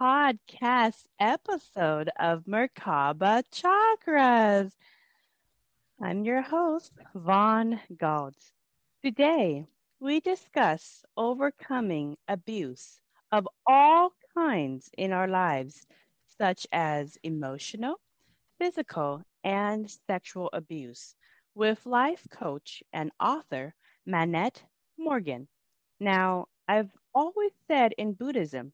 podcast episode of Merkaba Chakras. I'm your host, Vaughn Galt. Today, we discuss overcoming abuse of all kinds in our lives, such as emotional, physical, and sexual abuse, with life coach and author Manette Morgan. Now, I've always said in Buddhism,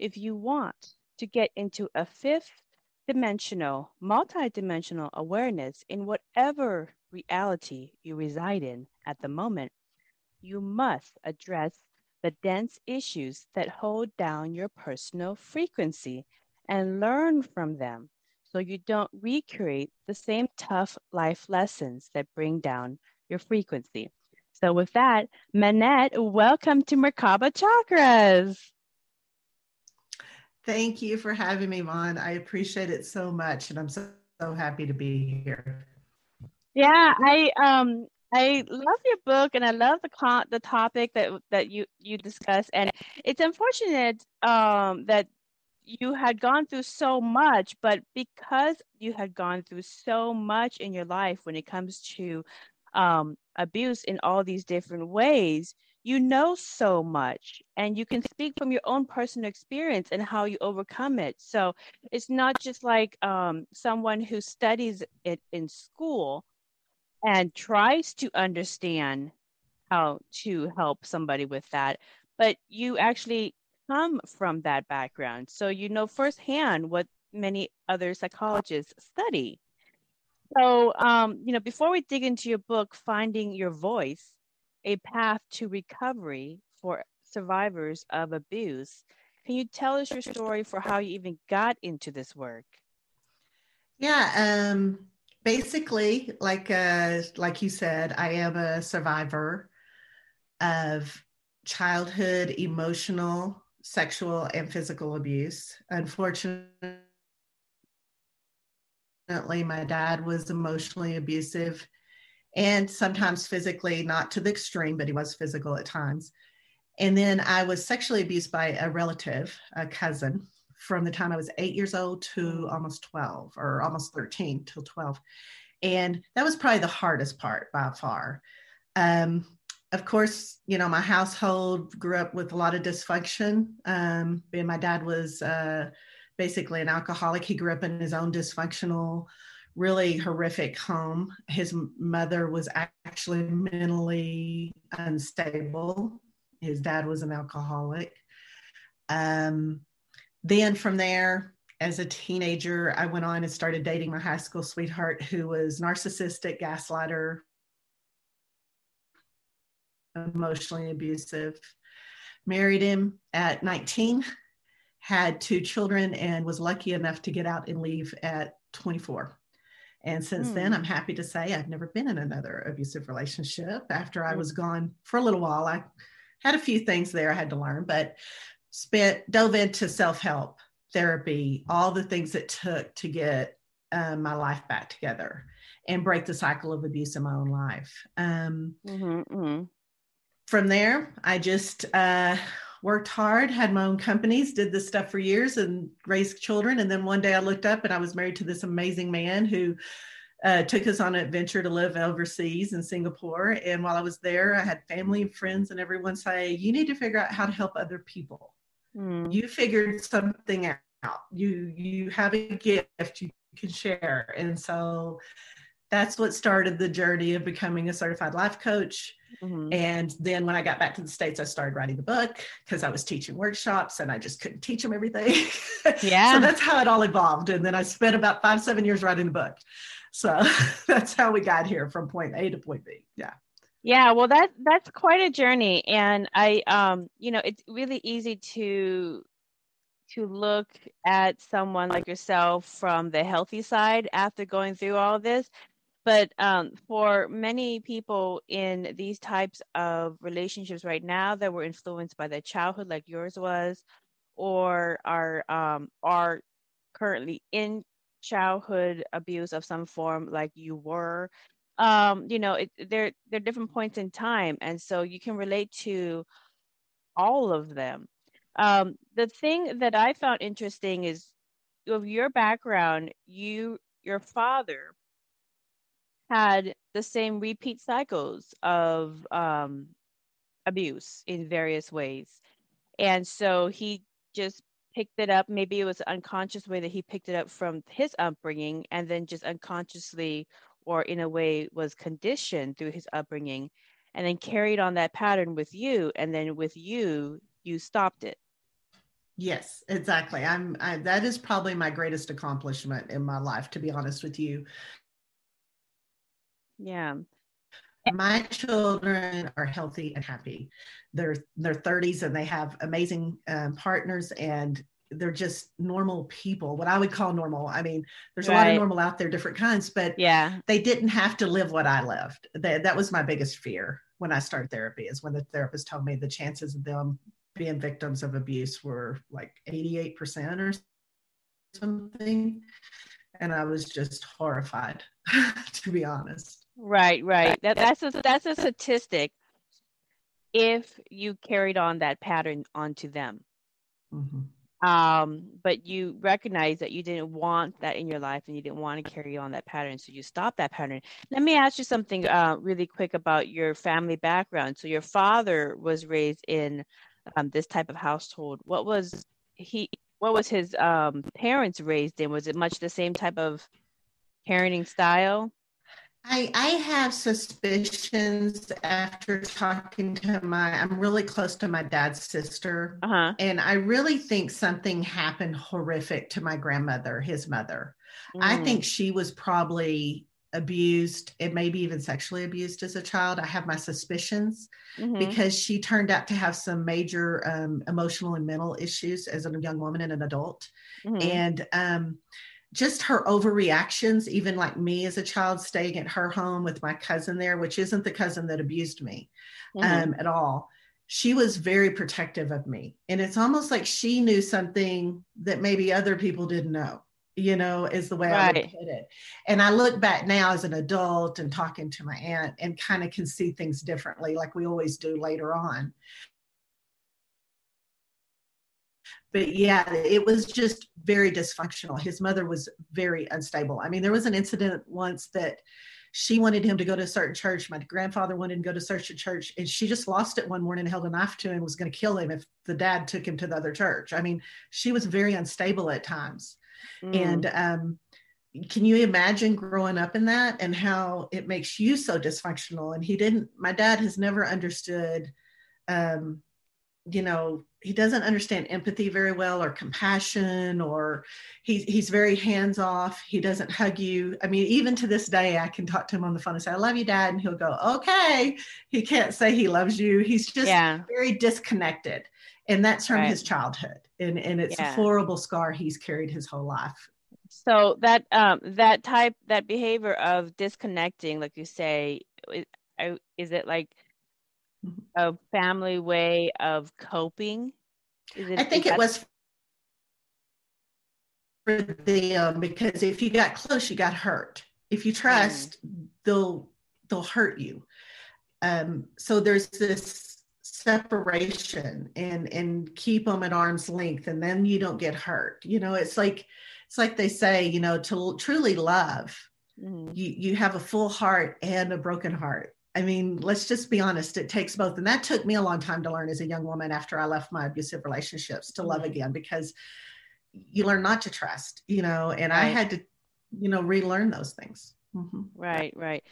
if you want to get into a fifth dimensional, multidimensional awareness in whatever reality you reside in at the moment, you must address the dense issues that hold down your personal frequency and learn from them so you don't recreate the same tough life lessons that bring down your frequency. So, with that, Manette, welcome to Merkaba Chakras. Thank you for having me, Vaughn. I appreciate it so much, and I'm so, so happy to be here. Yeah, I um I love your book, and I love the con- the topic that that you you discuss, and it's unfortunate um that you had gone through so much, but because you had gone through so much in your life when it comes to um, abuse in all these different ways, you know so much and you can speak from your own personal experience and how you overcome it. So it's not just like um, someone who studies it in school and tries to understand how to help somebody with that, but you actually come from that background. So you know firsthand what many other psychologists study. So, um, you know, before we dig into your book, Finding Your Voice, a path to recovery for survivors of abuse, can you tell us your story for how you even got into this work? Yeah, um, basically, like uh, like you said, I am a survivor of childhood emotional, sexual, and physical abuse. Unfortunately my dad was emotionally abusive and sometimes physically, not to the extreme, but he was physical at times. And then I was sexually abused by a relative, a cousin, from the time I was eight years old to almost 12 or almost 13 till 12. And that was probably the hardest part by far. Um, of course, you know, my household grew up with a lot of dysfunction. Um, and my dad was uh, basically an alcoholic. He grew up in his own dysfunctional, really horrific home. His mother was actually mentally unstable. His dad was an alcoholic. Um, then from there, as a teenager, I went on and started dating my high school sweetheart who was narcissistic, gaslighter, emotionally abusive. Married him at 19 had two children and was lucky enough to get out and leave at 24. And since hmm. then, I'm happy to say I've never been in another abusive relationship. After I hmm. was gone for a little while, I had a few things there I had to learn, but spent dove into self help therapy, all the things it took to get um, my life back together and break the cycle of abuse in my own life. Um, mm-hmm, mm-hmm. From there, I just uh, worked hard, had my own companies, did this stuff for years and raised children. And then one day I looked up and I was married to this amazing man who uh, took us on an adventure to live overseas in Singapore. And while I was there, I had family and friends and everyone say, You need to figure out how to help other people. Mm. You figured something out. You you have a gift. You can share. And so that's what started the journey of becoming a certified life coach. Mm-hmm. And then when I got back to the States, I started writing the book because I was teaching workshops and I just couldn't teach them everything. Yeah. so that's how it all evolved. And then I spent about five, seven years writing the book. So that's how we got here from point A to point B. Yeah. Yeah, well that that's quite a journey. And I um, you know, it's really easy to to look at someone like yourself from the healthy side after going through all this. But um, for many people in these types of relationships right now that were influenced by their childhood, like yours was, or are um, are currently in childhood abuse of some form, like you were, um, you know, it, there are different points in time, and so you can relate to all of them. Um, the thing that I found interesting is of your background, you your father had the same repeat cycles of um, abuse in various ways, and so he just picked it up. Maybe it was an unconscious way that he picked it up from his upbringing, and then just unconsciously or in a way was conditioned through his upbringing, and then carried on that pattern with you, and then with you, you stopped it. Yes, exactly. I'm I, that is probably my greatest accomplishment in my life to be honest with you. Yeah. My children are healthy and happy. They're in their 30s and they have amazing um, partners and they're just normal people what i would call normal i mean there's right. a lot of normal out there different kinds but yeah they didn't have to live what i lived that was my biggest fear when i started therapy is when the therapist told me the chances of them being victims of abuse were like 88% or something. And I was just horrified, to be honest. Right, right. That, that's a, that's a statistic. If you carried on that pattern onto them, mm-hmm. um, but you recognize that you didn't want that in your life and you didn't want to carry on that pattern, so you stopped that pattern. Let me ask you something uh, really quick about your family background. So your father was raised in um, this type of household what was he what was his um, parents raised in was it much the same type of parenting style I, I have suspicions after talking to my i'm really close to my dad's sister uh-huh. and i really think something happened horrific to my grandmother his mother mm. i think she was probably abused and maybe even sexually abused as a child. I have my suspicions mm-hmm. because she turned out to have some major um, emotional and mental issues as a young woman and an adult. Mm-hmm. And um, just her overreactions, even like me as a child staying at her home with my cousin there, which isn't the cousin that abused me mm-hmm. um, at all. She was very protective of me. And it's almost like she knew something that maybe other people didn't know you know, is the way right. I put it. And I look back now as an adult and talking to my aunt and kind of can see things differently, like we always do later on. But yeah, it was just very dysfunctional. His mother was very unstable. I mean, there was an incident once that she wanted him to go to a certain church. My grandfather wanted him to go to certain church, and she just lost it one morning, held a knife to him, was going to kill him if the dad took him to the other church. I mean, she was very unstable at times. Mm. And um, can you imagine growing up in that and how it makes you so dysfunctional? And he didn't, my dad has never understood, um, you know, he doesn't understand empathy very well or compassion or he's he's very hands off he doesn't hug you i mean even to this day i can talk to him on the phone and say i love you dad and he'll go okay he can't say he loves you he's just yeah. very disconnected and that's from right. his childhood and and it's yeah. a horrible scar he's carried his whole life so that um that type that behavior of disconnecting like you say is it like. A family way of coping? It, i think it was for them because if you got close you got hurt. If you trust mm. they'll they'll hurt you. Um so there's this separation and and keep them at arm's length and then you don't get hurt. You know it's like it's like they say you know to truly love mm-hmm. you you have a full heart and a broken heart i mean let's just be honest it takes both and that took me a long time to learn as a young woman after i left my abusive relationships to mm-hmm. love again because you learn not to trust you know and right. i had to you know relearn those things mm-hmm. right right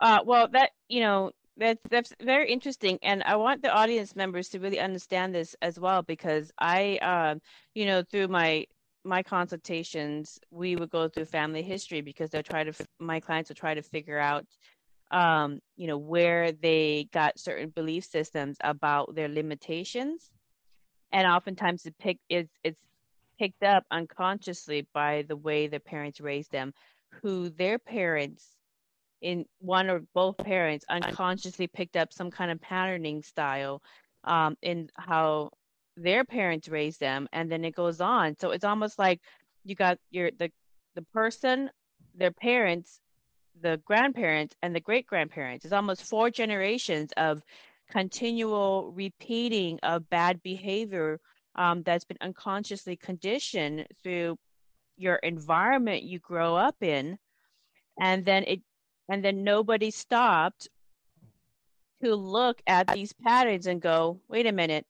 uh, well that you know that's that's very interesting and i want the audience members to really understand this as well because i um you know through my my consultations we would go through family history because they'll try to my clients will try to figure out um you know where they got certain belief systems about their limitations. And oftentimes it pick it's it's picked up unconsciously by the way their parents raised them who their parents in one or both parents unconsciously picked up some kind of patterning style um, in how their parents raised them. And then it goes on. So it's almost like you got your the the person their parents the grandparents and the great grandparents it's almost four generations of continual repeating of bad behavior um, that's been unconsciously conditioned through your environment you grow up in. And then it and then nobody stopped to look at these patterns and go wait a minute.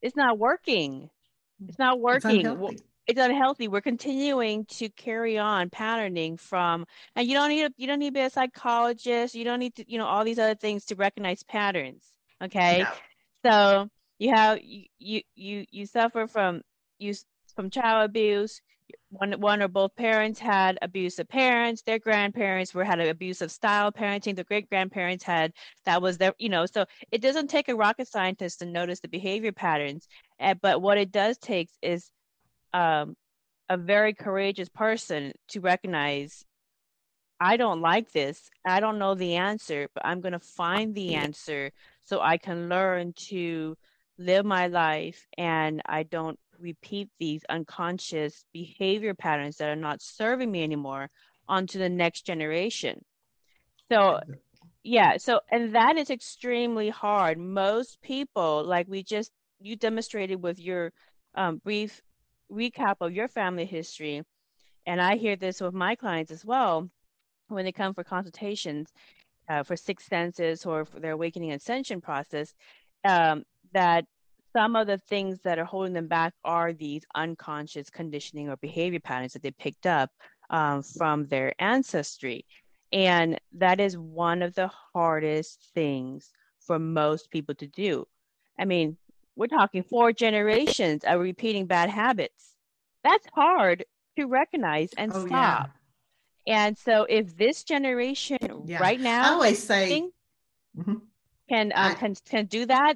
It's not working. It's not working. it's. It's unhealthy. we're continuing to carry on patterning from and you don't need you don't need to be a psychologist. You don't need to you know all these other things to recognize patterns okay? No. so you have you you you, suffer from you from child abuse. One one or both parents had abusive parents. Their grandparents were had an abusive style parenting. The great grandparents had that was their you know so it doesn't take a rocket scientist to notice the behavior patterns. But what it does take is um, a very courageous person to recognize i don't like this i don't know the answer but i'm going to find the answer so i can learn to live my life and i don't repeat these unconscious behavior patterns that are not serving me anymore onto the next generation. So, yeah, so, and that is extremely hard. Most people, like we just, you demonstrated with your um, brief recap of your family history, and I hear this with my clients as well when they come for consultations uh, for sixth senses or for their awakening ascension process, um, that some of the things that are holding them back are these unconscious conditioning or behavior patterns that they picked up um, from their ancestry. And that is one of the hardest things for most people to do. I mean, we're talking four generations of repeating bad habits. That's hard to recognize and oh, stop. Yeah. And so, if this generation yeah. right now, I always say, mm-hmm. can, uh, I, can can do that,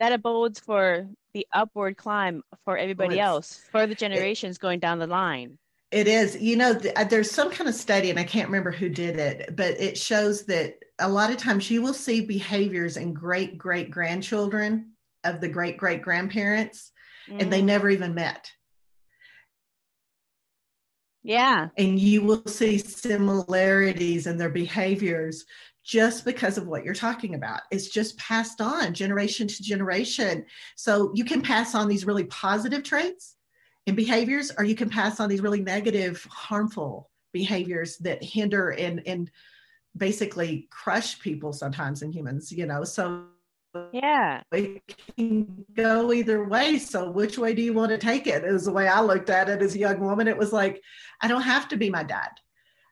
that abodes for the upward climb for everybody oh, else, for the generations it, going down the line. It is. You know, th- uh, there's some kind of study, and I can't remember who did it, but it shows that a lot of times you will see behaviors in great great grandchildren of the great great grandparents, mm. and they mm. never even met. Yeah. And you will see similarities in their behaviors just because of what you're talking about. It's just passed on generation to generation. So you can pass on these really positive traits and behaviors, or you can pass on these really negative, harmful behaviors that hinder and and basically crush people sometimes in humans, you know. So yeah it can go either way so which way do you want to take it is the way i looked at it as a young woman it was like i don't have to be my dad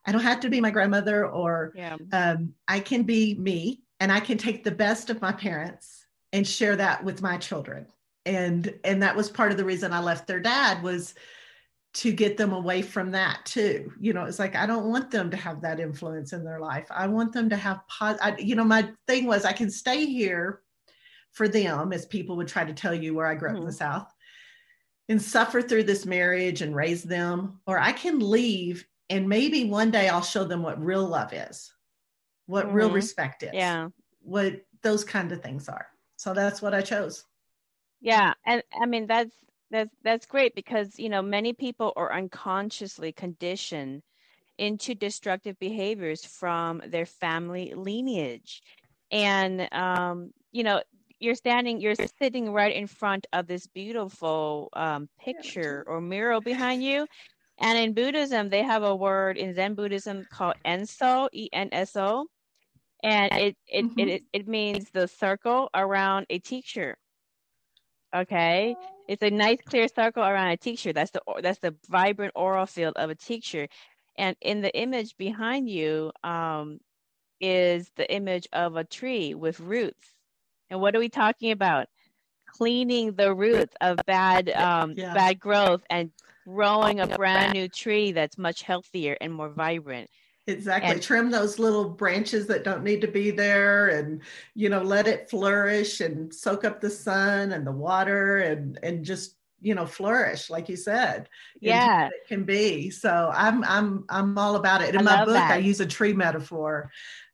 I don't have to be my grandmother or yeah. um, I can be me and I can take the best of my parents and share that with my children. And and that was part of the reason I left their dad was to get them away from that too. You know, it's like I don't want them to have that influence in their life. I want them to have I, you know, my thing was I can stay here for them as people would try to tell you where I grew up mm-hmm. in the mm-hmm. South and suffer through this marriage and raise them or I can leave and maybe one day I'll show them what real love is, what mm-hmm. real respect is, yeah, what those kind of things are. So that's what I chose. Yeah, and I mean that's that's that's great because you know many people are unconsciously conditioned into destructive behaviors from their family lineage, and um, you know you're standing you're sitting right in front of this beautiful um, picture or mural behind you and in Buddhism, they have a word in Zen Buddhism called Enso, E N S O. And it it, mm-hmm. it it means the circle around a teacher. Okay. It's a nice clear circle around a teacher. That's the that's the vibrant aura field of a teacher. and in the image behind you um, is the image of a tree with roots. And what are we talking about? Cleaning the roots of bad um, yeah. bad growth and growing a brand new tree that's much healthier and more vibrant. Exactly. And, Trim those little branches that don't need to be there and you know let it flourish and soak up the sun and the water and and just you know flourish like you said yeah it can be so i'm i'm i'm all about it in I my book that. i use a tree metaphor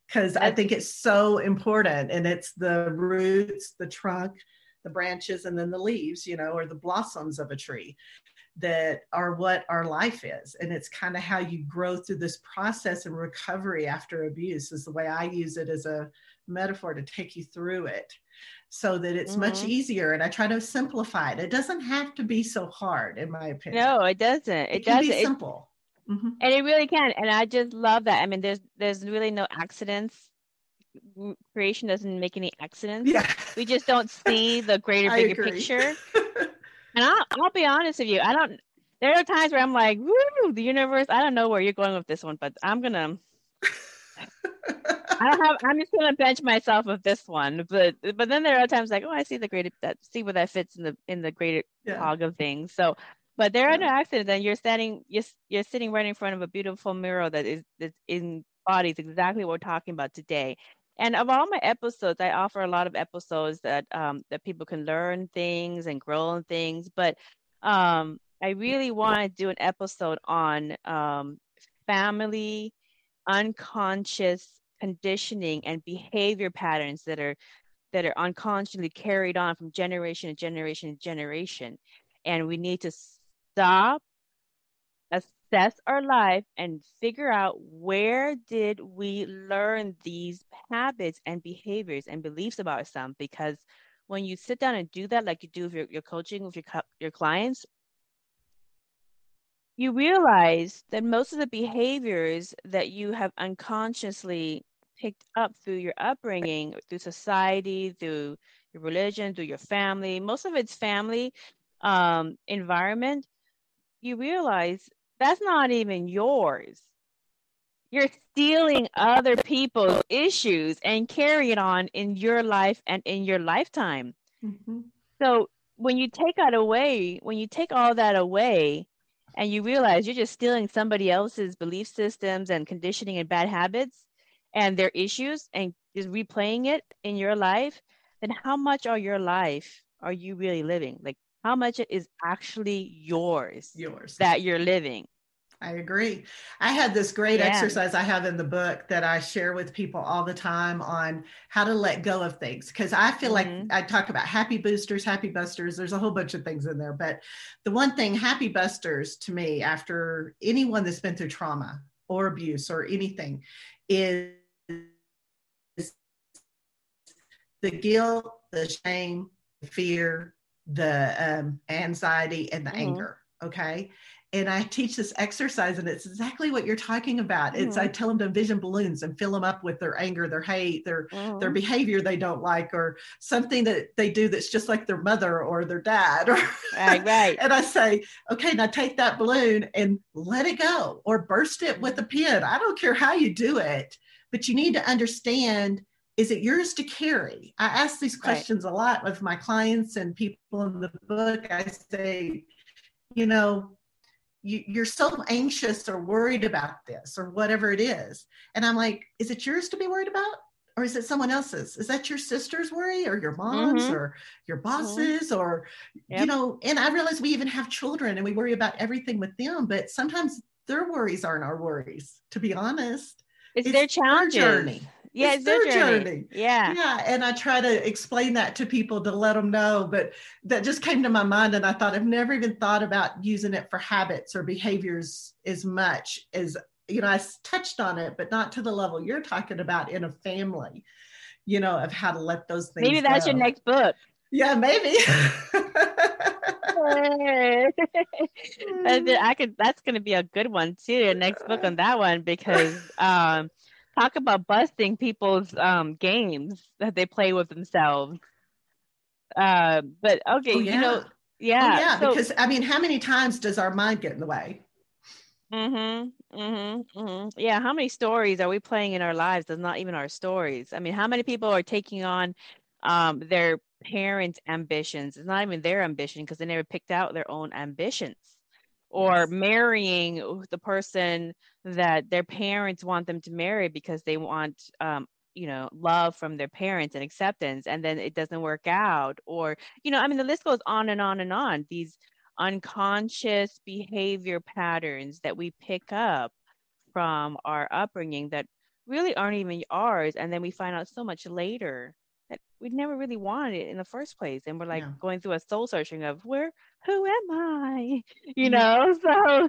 because i think it's so important and it's the roots the trunk the branches and then the leaves you know or the blossoms of a tree that are what our life is and it's kind of how you grow through this process and recovery after abuse is the way i use it as a metaphor to take you through it so that it's mm-hmm. much easier and i try to simplify it. It doesn't have to be so hard in my opinion. No it doesn't. It, it doesn't. Be simple mm-hmm. and it really can and i just love that i mean there's there's really no accidents creation doesn't make any accidents yeah. we just don't see the greater bigger picture And I'll, I'll be honest with you, I don't. There are times where I'm like, "Woo, the universe!" I don't know where you're going with this one, but I'm gonna. I don't have. I'm just gonna bench myself with this one, but but then there are times like, oh, I see the greater that see where that fits in the in the greater yeah. hog of things. So, but there are no accidents, and you're standing, you're you're sitting right in front of a beautiful mirror that is that embodies exactly what we're talking about today. And of all my episodes, I offer a lot of episodes that um, that people can learn things and grow in things. But um, I really want to do an episode on um, family unconscious conditioning and behavior patterns that are that are unconsciously carried on from generation to generation to generation. And we need to stop assess our life and figure out where did we learn these habits and behaviors and beliefs about some. Because when you sit down and do that like you do with your, your coaching with your, your clients you realize that most of the behaviors that you have unconsciously picked up through your upbringing through society through your religion through your family most of it's family um, environment you realize that's not even yours. You're stealing other people's issues and carrying on in your life and in your lifetime. Mm-hmm. So when you take that away, when you take all that away, and you realize you're just stealing somebody else's belief systems and conditioning and bad habits and their issues and just replaying it in your life, then how much of your life are you really living? Like how much is actually yours yours that you're living I agree. I had this great yeah. exercise I have in the book that I share with people all the time on how to let go of things. Because I feel mm-hmm. like I talk about happy boosters, happy busters. There's a whole bunch of things in there. But the one thing, happy busters to me, after anyone that's been through trauma or abuse or anything, is the guilt, the shame, the fear, the um, anxiety and the mm-hmm. anger okay and i teach this exercise and it's exactly what you're talking about mm-hmm. it's i tell them to envision balloons and fill them up with their anger their hate their mm-hmm. their behavior they don't like or something that they do that's just like their mother or their dad or right right and i say okay now take that balloon and let it go or burst it with a pin i don't care how you do it but you need to understand is it yours to carry? I ask these questions right. a lot with my clients and people in the book. I say, you know, you, you're so anxious or worried about this or whatever it is. And I'm like, is it yours to be worried about? Or is it someone else's? Is that your sister's worry or your mom's mm-hmm. or your mm-hmm. boss's mm-hmm. or, yep. you know, and I realize we even have children and we worry about everything with them, but sometimes their worries aren't our worries, to be honest. It's, it's their challenges. Their journey yeah, it's, their journey. journey. Yeah. Yeah. And I try to explain that to people to let them know, but that just came to my mind. And I thought I've never even thought about using it for habits or behaviors as much as, you know, I touched on it, but not to the level you're talking about in a family, you know, of how to let those things Maybe that's go. your next book. Yeah, maybe. I could that's gonna be a good one too, your next book on that one because um talk about busting people's um, games that they play with themselves. Uh, but okay, oh, yeah. you know, yeah, oh, yeah. So, because I mean, how many times does our mind get in the way? Mm-hmm, mm-hmm, mm-hmm. Yeah. How many stories are we playing in our lives that's not even our stories? I mean, how many people are taking on um, their parents' ambitions? It's not even their ambition because they never picked out their own ambitions. Or yes. marrying the person that their parents want them to marry because they want um, you know love from their parents and acceptance and then it doesn't work out or you know i mean the list goes on and on and on. These unconscious behavior patterns that we pick up from our upbringing that really aren't even ours and then we find out so much later that we never really wanted it in the first place and we're like yeah. going through a soul searching of where who am i? You know? So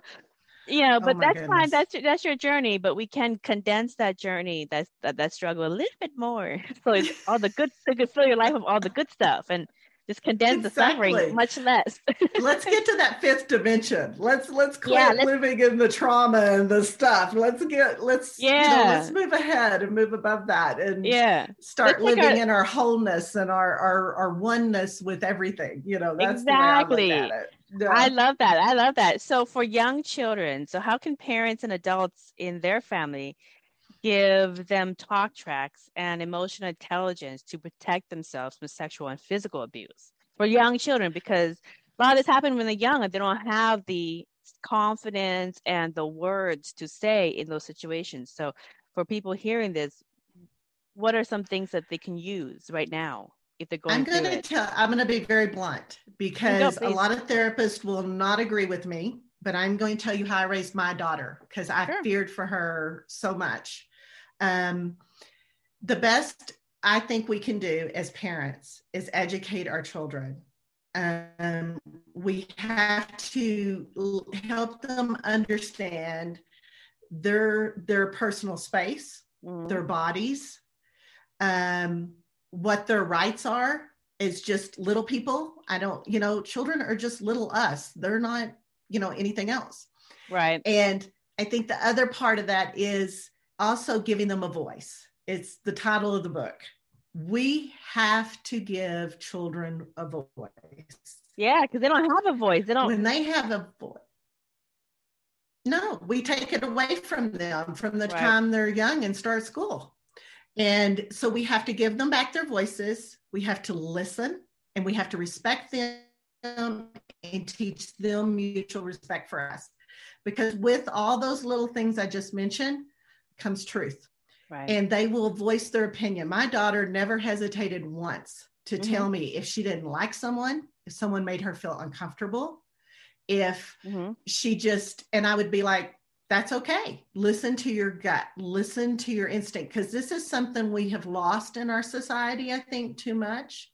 you know oh but oh that's goodness. fine that's that's your journey but we can condense that journey that's that, that struggle a little bit more. So it's all the good so you can fill your life with all the good stuff and just condense exactly. the suffering much less. Let's get to that fifth dimension. Let's let's quit yeah, let's, living in the trauma and the stuff. Let's get let's yeah you know, let's move ahead and move above that and yeah. start let's living our, in our wholeness and our, our our oneness with everything. You know that's exactly. I, yeah. I love that i love that so for young children so how can parents and adults in their family give them talk tracks and emotional intelligence to protect themselves from sexual and physical abuse for young children because a lot of this happens when they're young and they don't have the confidence and the words to say in those situations. So for people hearing this, what are some things that they can use right now if they're going I'm going to tell I'm going to be very blunt because a lot of therapists will not agree with me, but I'm going to tell you how I raised my daughter because I sure. feared for her so much. Um, the best I think we can do as parents is educate our children. Um, we have to help them understand their their personal space, mm. their bodies, um, what their rights are. Is just little people. I don't, you know, children are just little us. They're not, you know, anything else. Right. And I think the other part of that is also giving them a voice. It's the title of the book. We have to give children a voice. Yeah, because they don't have a voice. They don't. When they have a voice, no, we take it away from them from the right. time they're young and start school. And so we have to give them back their voices. We have to listen and we have to respect them and teach them mutual respect for us. Because with all those little things I just mentioned, comes truth. Right. And they will voice their opinion. My daughter never hesitated once to mm-hmm. tell me if she didn't like someone, if someone made her feel uncomfortable, if mm-hmm. she just, and I would be like, that's okay. Listen to your gut, listen to your instinct, because this is something we have lost in our society, I think, too much.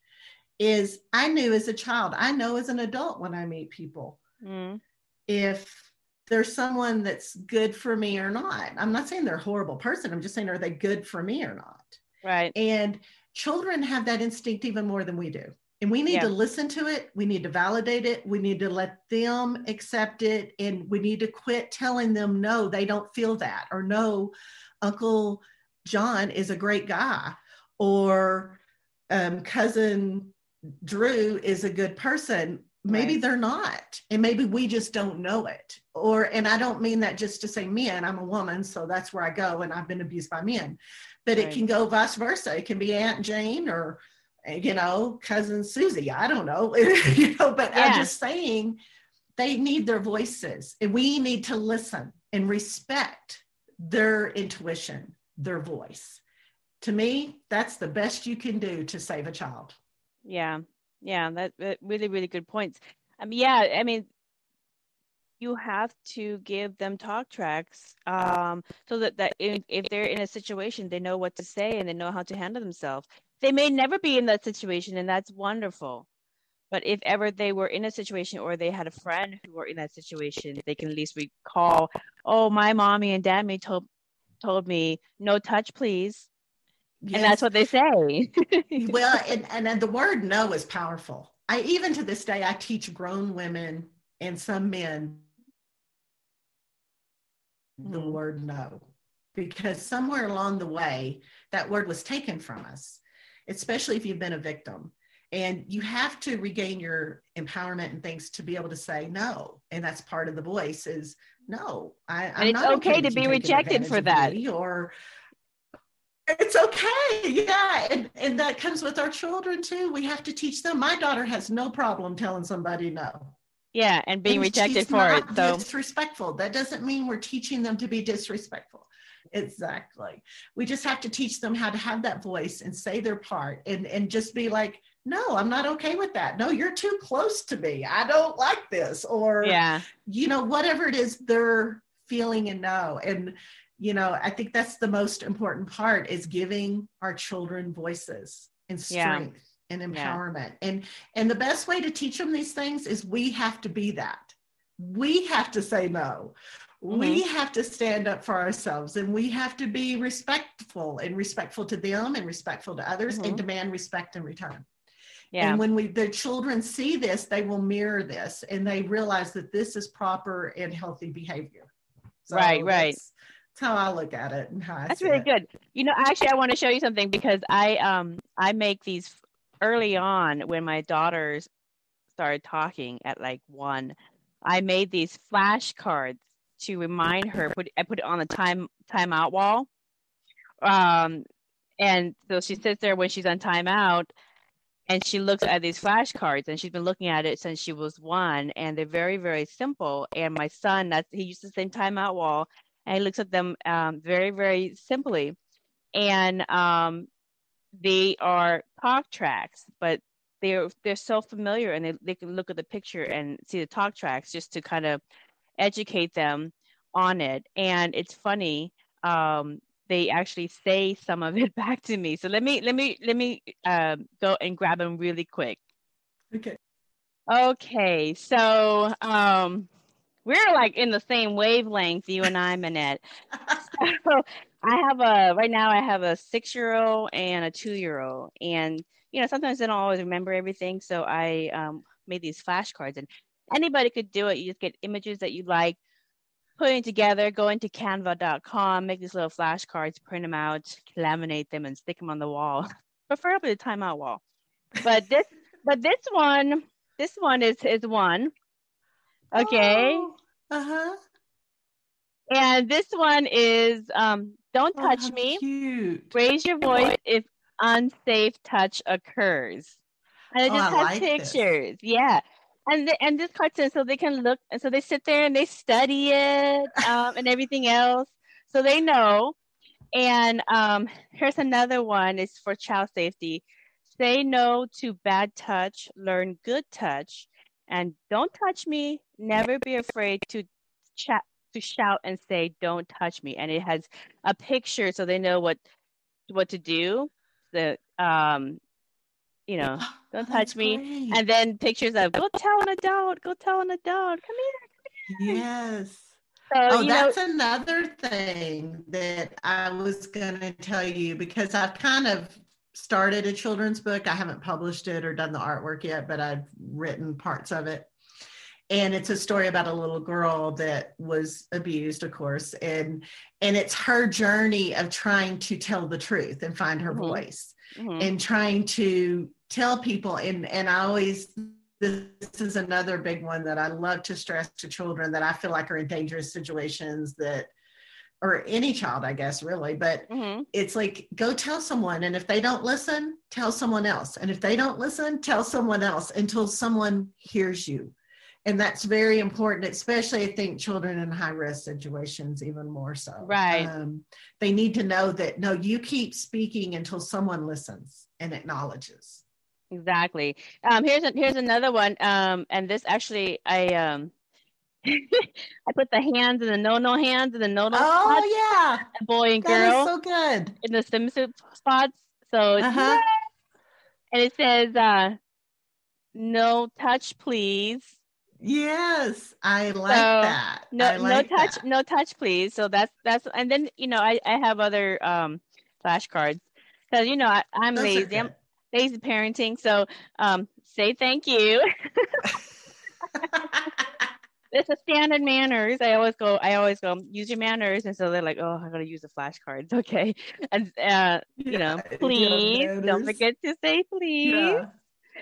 Is I knew as a child, I know as an adult when I meet people, mm. if there's someone that's good for me or not. I'm not saying they're a horrible person. I'm just saying, are they good for me or not? Right. And children have that instinct even more than we do. And we need yeah. to listen to it. We need to validate it. We need to let them accept it. And we need to quit telling them, no, they don't feel that, or no, Uncle John is a great guy, or um, cousin Drew is a good person maybe right. they're not and maybe we just don't know it or and i don't mean that just to say men i'm a woman so that's where i go and i've been abused by men but right. it can go vice versa it can be aunt jane or you know cousin susie i don't know you know but yeah. i'm just saying they need their voices and we need to listen and respect their intuition their voice to me that's the best you can do to save a child yeah yeah, that, that really, really good points. Um, yeah, I mean, you have to give them talk tracks um, so that, that if, if they're in a situation, they know what to say and they know how to handle themselves. They may never be in that situation, and that's wonderful. But if ever they were in a situation or they had a friend who were in that situation, they can at least recall, oh, my mommy and daddy told told me, no touch, please. Yes. And that's what they say. well, and, and, and the word no is powerful. I even to this day I teach grown women and some men the mm-hmm. word no because somewhere along the way that word was taken from us, especially if you've been a victim. and you have to regain your empowerment and things to be able to say no. And that's part of the voice is no I, and it's okay to be rejected for that. or it's okay. Yeah. And, and that comes with our children too. We have to teach them. My daughter has no problem telling somebody no. Yeah and being and rejected for it so disrespectful. That doesn't mean we're teaching them to be disrespectful exactly. We just have to teach them how to have that voice and say their part and and just be like no i'm not okay with that. No you're too close to me. I don't like this. Or yeah. you know whatever it is they're feeling and know. And you know i think that's the most important part is giving our children voices and strength yeah. and empowerment. Yeah. and and the best way to teach them these things is we have to be that. We have to say no mm-hmm. we have to stand up for ourselves and we have to be respectful and respectful to them and respectful to others mm-hmm. and demand respect in return yeah. And when we the children see this, they will mirror this and they realize that this is proper and healthy behavior. So right, right. That's how I look at it and how I That's really it. good. You know, actually, I want to show you something because I um I make these early on when my daughters started talking at like one. I made these flashcards to remind her. Put I put it on the time timeout wall. Um, and so she sits there when she's on timeout and she looks at these flashcards and she's been looking at it since she was one and they're very very simple and my son that's he uses the same timeout wall and he looks at them um, very, very simply. And um, they are talk tracks, but they're they're so familiar, and they they can look at the picture and see the talk tracks just to kind of educate them on it. And it's funny. Um, they actually say some of it back to me. So let me let me let me um, go and grab them really quick. Okay. Okay. So um, we're like in the same wavelength, you and I, Manette. so I have a right now I have a six year old and a two year old. And you know, sometimes I don't always remember everything. So I um, made these flashcards and anybody could do it. You just get images that you like, putting together, go into canva.com, make these little flashcards, print them out, laminate them, and stick them on the wall. Preferably the timeout wall. But this but this one, this one is is one Okay. Oh, uh huh. And this one is um, don't oh, touch me. Cute. Raise your voice if unsafe touch occurs. And it oh, just has like pictures. This. Yeah. And the, and this cartoon, so they can look, and so they sit there and they study it um, and everything else, so they know. And um, here's another one: is for child safety. Say no to bad touch. Learn good touch and don't touch me. Never be afraid to chat to shout and say don't touch me and it has a picture so they know what what to do the um you know don't touch me great. and then pictures of go tell an adult go tell an adult come here, come here. yes so, oh that's know, another thing that i was going to tell you because i've kind of started a children's book. I haven't published it or done the artwork yet, but I've written parts of it. And it's a story about a little girl that was abused, of course, and and it's her journey of trying to tell the truth and find her mm-hmm. voice, mm-hmm. and trying to tell people. And and I always this is another big one that I love to stress to children that I feel like are in dangerous situations that or any child, I guess, really. But mm-hmm. it's like, go tell someone. And if they don't listen, tell someone else. And if they don't listen, tell someone else until someone hears you. And that's very important, especially I think children in high risk situations, even more so. Right. Um, they need to know that no, you keep speaking until someone listens and acknowledges. Exactly. Um, here's a, here's another one. Um, and this actually, I um, I put the hands in the no no hands and the no no oh yeah boy and girl so good in the swimsuit spots so uh-huh. and it says uh no touch please yes I like so, that no like no touch that. no touch please so that's that's and then you know I I have other um flashcards because you know I, I'm Those lazy I'm lazy parenting so um say thank you it's a standard manners. I always go, I always go, use your manners. And so they're like, oh, I gotta use the flashcards. Okay. And, uh, you know, please don't forget to say please.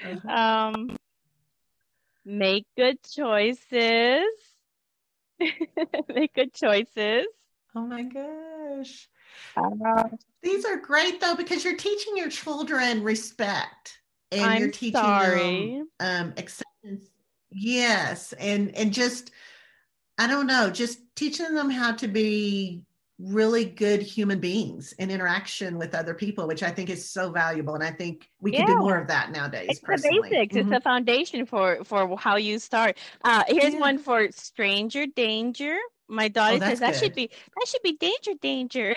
Yeah. Uh-huh. Um, make good choices. make good choices. Oh my gosh. Uh, These are great though because you're teaching your children respect and I'm you're teaching sorry. them um, acceptance. Yes, and and just I don't know, just teaching them how to be really good human beings in interaction with other people, which I think is so valuable. And I think we yeah. can do more of that nowadays. It's personally. the basics. Mm-hmm. It's the foundation for for how you start. Uh, here's yeah. one for stranger danger. My daughter oh, says that good. should be that should be danger danger.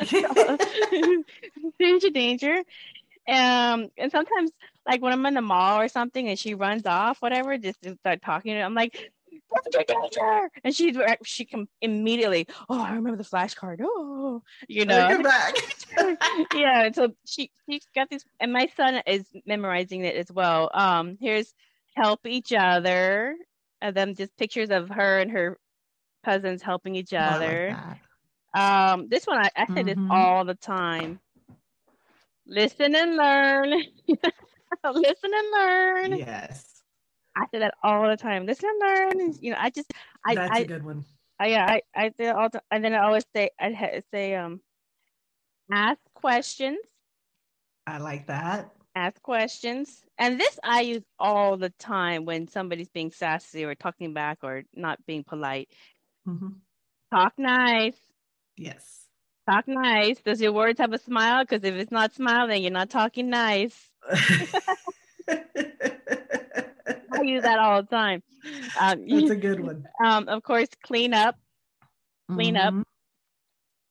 danger danger. Um, and sometimes like when I'm in the mall or something and she runs off, whatever, just to start talking to her, I'm like. And she she can immediately, oh, I remember the flashcard. Oh, you know. back. yeah. So she she's got this, and my son is memorizing it as well. Um, here's help each other, and then just pictures of her and her cousins helping each other. Like um, this one I, I say mm-hmm. this all the time. Listen and learn. Listen and learn. Yes. I say that all the time. Listen and learn. You know, I just I That's I, a good one. I yeah, I I say all the, and then I always say I say um ask questions. I like that. Ask questions. And this I use all the time when somebody's being sassy or talking back or not being polite. Mm-hmm. Talk nice. Yes. Talk nice. Does your words have a smile? Because if it's not smiling, you're not talking nice. I use that all the time. Um, That's a good one. Um, of course, clean up, clean mm-hmm.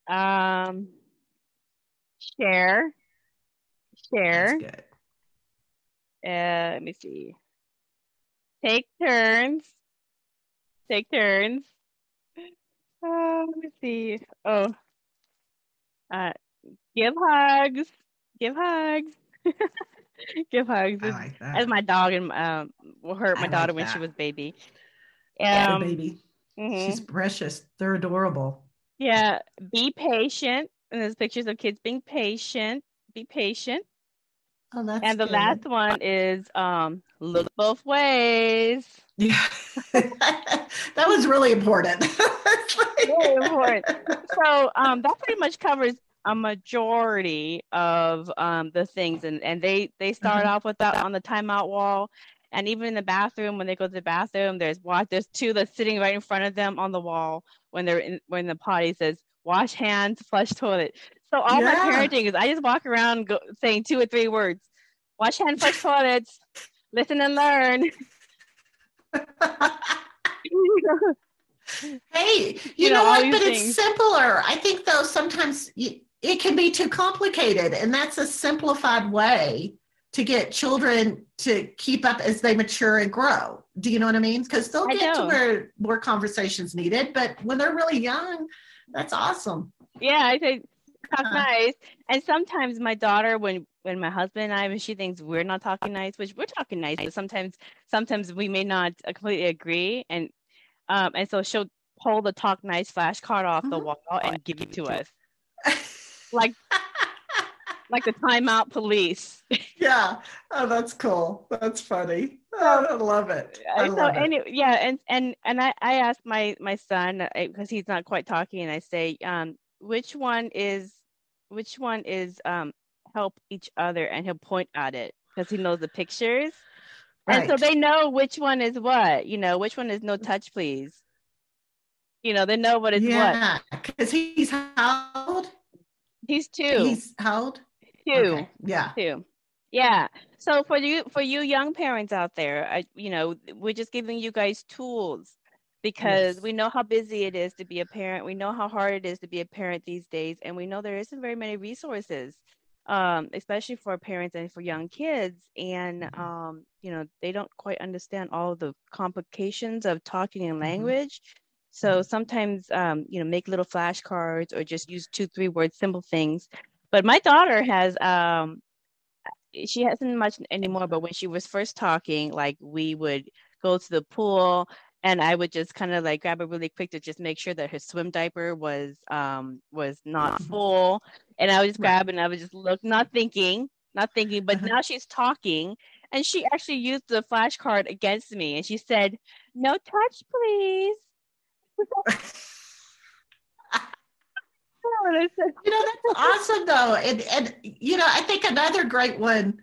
up. Um, share, share. That's good. Uh, let me see. Take turns. Take turns. Uh, let me see. Oh, uh, give hugs. Give hugs. give hugs. Like As my dog and um hurt my I daughter like when she was baby. Um, baby. Mm-hmm. She's precious. They're adorable. Yeah. Be patient. And there's pictures of kids being patient. Be patient. Oh, that's and the good. last one is um look both ways. Yeah. that was really important. really important. So um that pretty much covers a majority of um, the things and, and they they start mm-hmm. off with that on the timeout wall and even in the bathroom when they go to the bathroom there's what there's two that's sitting right in front of them on the wall when they're in when the potty says wash hands flush toilet so all yeah. my parenting is i just walk around go, saying two or three words wash hands flush toilets listen and learn hey you, you know, know, what but things. it's simpler i think though sometimes you, it can be too complicated. And that's a simplified way to get children to keep up as they mature and grow. Do you know what I mean? Because they'll get to where more conversations needed, but when they're really young, that's awesome. Yeah, I think talk uh, nice. And sometimes my daughter, when when my husband and I, when she thinks we're not talking nice, which we're talking nice, but sometimes sometimes we may not completely agree, and um, and so she'll pull the talk nice flashcard off the mm-hmm. wall and give it to us like like the timeout police. yeah. Oh, that's cool. That's funny. Oh, I love it. I so love it. yeah, and and and I I asked my my son because he's not quite talking, and I say, um, which one is which one is um help each other, and he'll point at it because he knows the pictures. Right. And so they know which one is what, you know, which one is no touch, please. You know, they know what is yeah, what. Because he's how old? He's two. He's how old? Two. Okay. Yeah. Two. Yeah. So for you, for you young parents out there, I, you know, we're just giving you guys tools because yes. we know how busy it is to be a parent. We know how hard it is to be a parent these days, and we know there isn't very many resources, um, especially for parents and for young kids. And mm-hmm. um, you know, they don't quite understand all the complications of talking in mm-hmm. So mm-hmm. sometimes, um, you know, make little flashcards or just use two, three word simple things. But my daughter has, um, she hasn't much anymore. But when she was first talking, like we would go to the pool and I would just kind of like grab it really quick to just make sure that her swim diaper was um was not mm-hmm. full, and I would just grab and I would just look, not thinking, not thinking. But uh-huh. now she's talking, and she actually used the flashcard against me and she said, No touch, please. you know, that's awesome though. And and you know, I think another great one.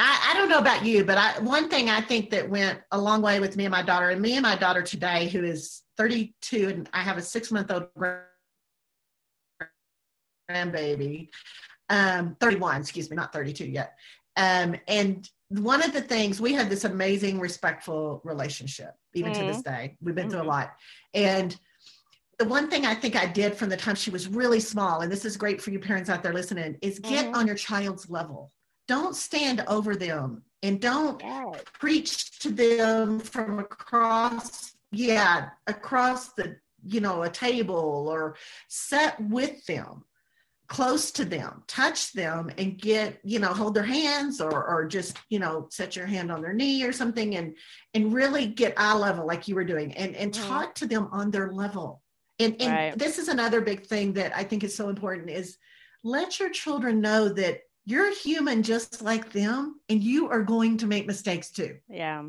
I, I don't know about you, but I one thing I think that went a long way with me and my daughter, and me and my daughter today, who is 32, and I have a six month old grandbaby, um, 31, excuse me, not 32 yet. Um, and one of the things we had this amazing, respectful relationship, even mm-hmm. to this mm-hmm. day. We've been through a mm-hmm. lot. And the one thing I think I did from the time she was really small, and this is great for you parents out there listening, is get mm-hmm. on your child's level. Don't stand over them and don't preach to them from across, yeah, across the, you know, a table or set with them close to them touch them and get you know hold their hands or or just you know set your hand on their knee or something and and really get eye level like you were doing and and mm-hmm. talk to them on their level and and right. this is another big thing that i think is so important is let your children know that you're human just like them and you are going to make mistakes too yeah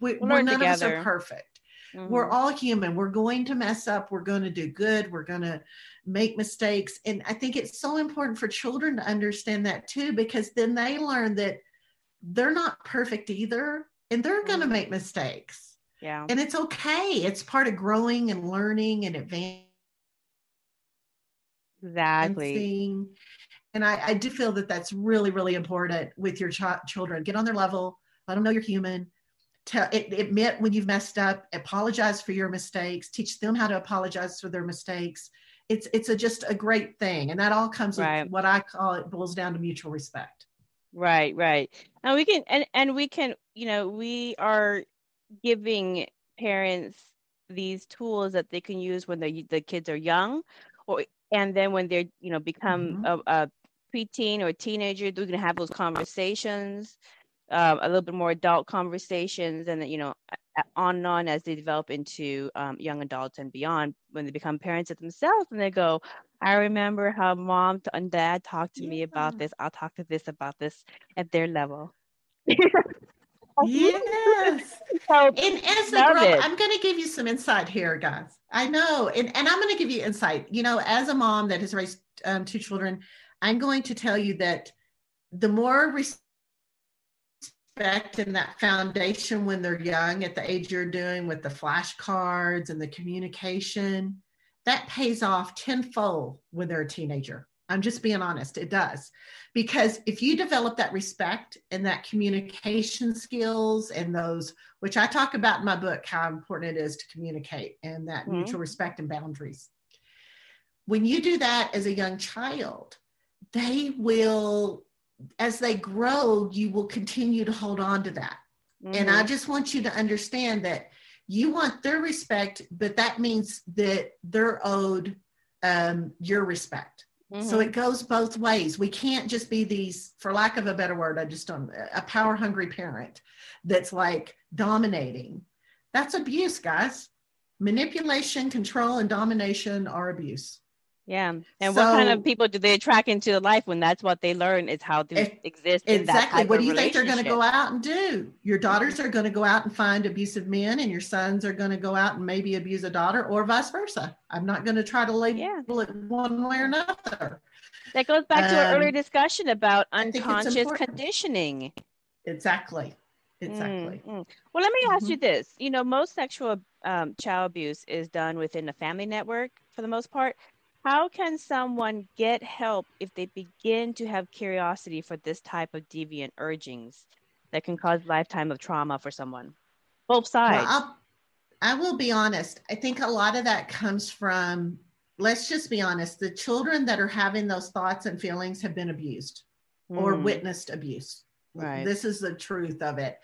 we, we'll none together. of us are perfect mm-hmm. we're all human we're going to mess up we're going to do good we're going to make mistakes. And I think it's so important for children to understand that too, because then they learn that they're not perfect either and they're going to mm. make mistakes. Yeah. And it's okay. It's part of growing and learning and advancing. Exactly. And I, I do feel that that's really, really important with your ch- children. Get on their level, let them know you're human. Tell, admit when you've messed up, apologize for your mistakes, teach them how to apologize for their mistakes, it's it's a just a great thing. And that all comes right. with what i call it boils down to mutual respect. Right right. And we can and and we can you know we are giving parents these tools that they can use when the the kids are young or and then when they're you know become mm-hmm. a, a preteen or teenager they're going to have those conversations uh, a little bit more adult conversations and you know on and on as they develop into um, young adults and beyond. When they become parents of themselves and they go i remember how mom and dad talked to yeah. me about this. I'll talk to this about this at their level. Yes. So, and as a girl i'm going to give you some insight here guys. I know and, and i'm going to give you insight. You know as a mom that has raised um, two children i'm going to tell you that the more respect and that foundation when they're young at the age you're doing with the flashcards and the communication that pays off tenfold when they're a teenager. I'm just being honest it does. Because if you develop that respect and that communication skills and those which i talk about in my book how important it is to communicate and that mm-hmm. mutual respect and boundaries. When you do that as a young child they will as they grow, you will continue to hold on to that. Mm-hmm. And I mm-hmm. just want you to understand that you want their respect, but that means that they're owed um, your respect. Mm-hmm. So it goes both ways. We can't just be these, for lack of a better word, I just don't, a power hungry parent that's like dominating. That's abuse, guys. Manipulation, control, and domination are abuse. Yeah. And so, what kind of people do they attract into life when that's what they learn is how to exist? Exactly. what do you think they're going to go out and do? Your daughters are going to go out and find abusive men, and your sons are going to go out and maybe abuse a daughter, or vice versa. I'm not going to try to label yeah. it one way or another. That goes back um, to our earlier um, discussion about unconscious conditioning. Exactly. Exactly. Mm-hmm. Well, let me ask mm-hmm. you this. You know, most sexual um, child abuse is done within a family network for the most part. How can someone get help if they begin to have curiosity for this type of deviant urgings that can cause lifetime of trauma for someone? Both sides. Well, I will be honest. I think a lot of that comes from, let's just be honest, the children that are having those thoughts and feelings have been abused mm. or witnessed abuse. Right. This is the truth of it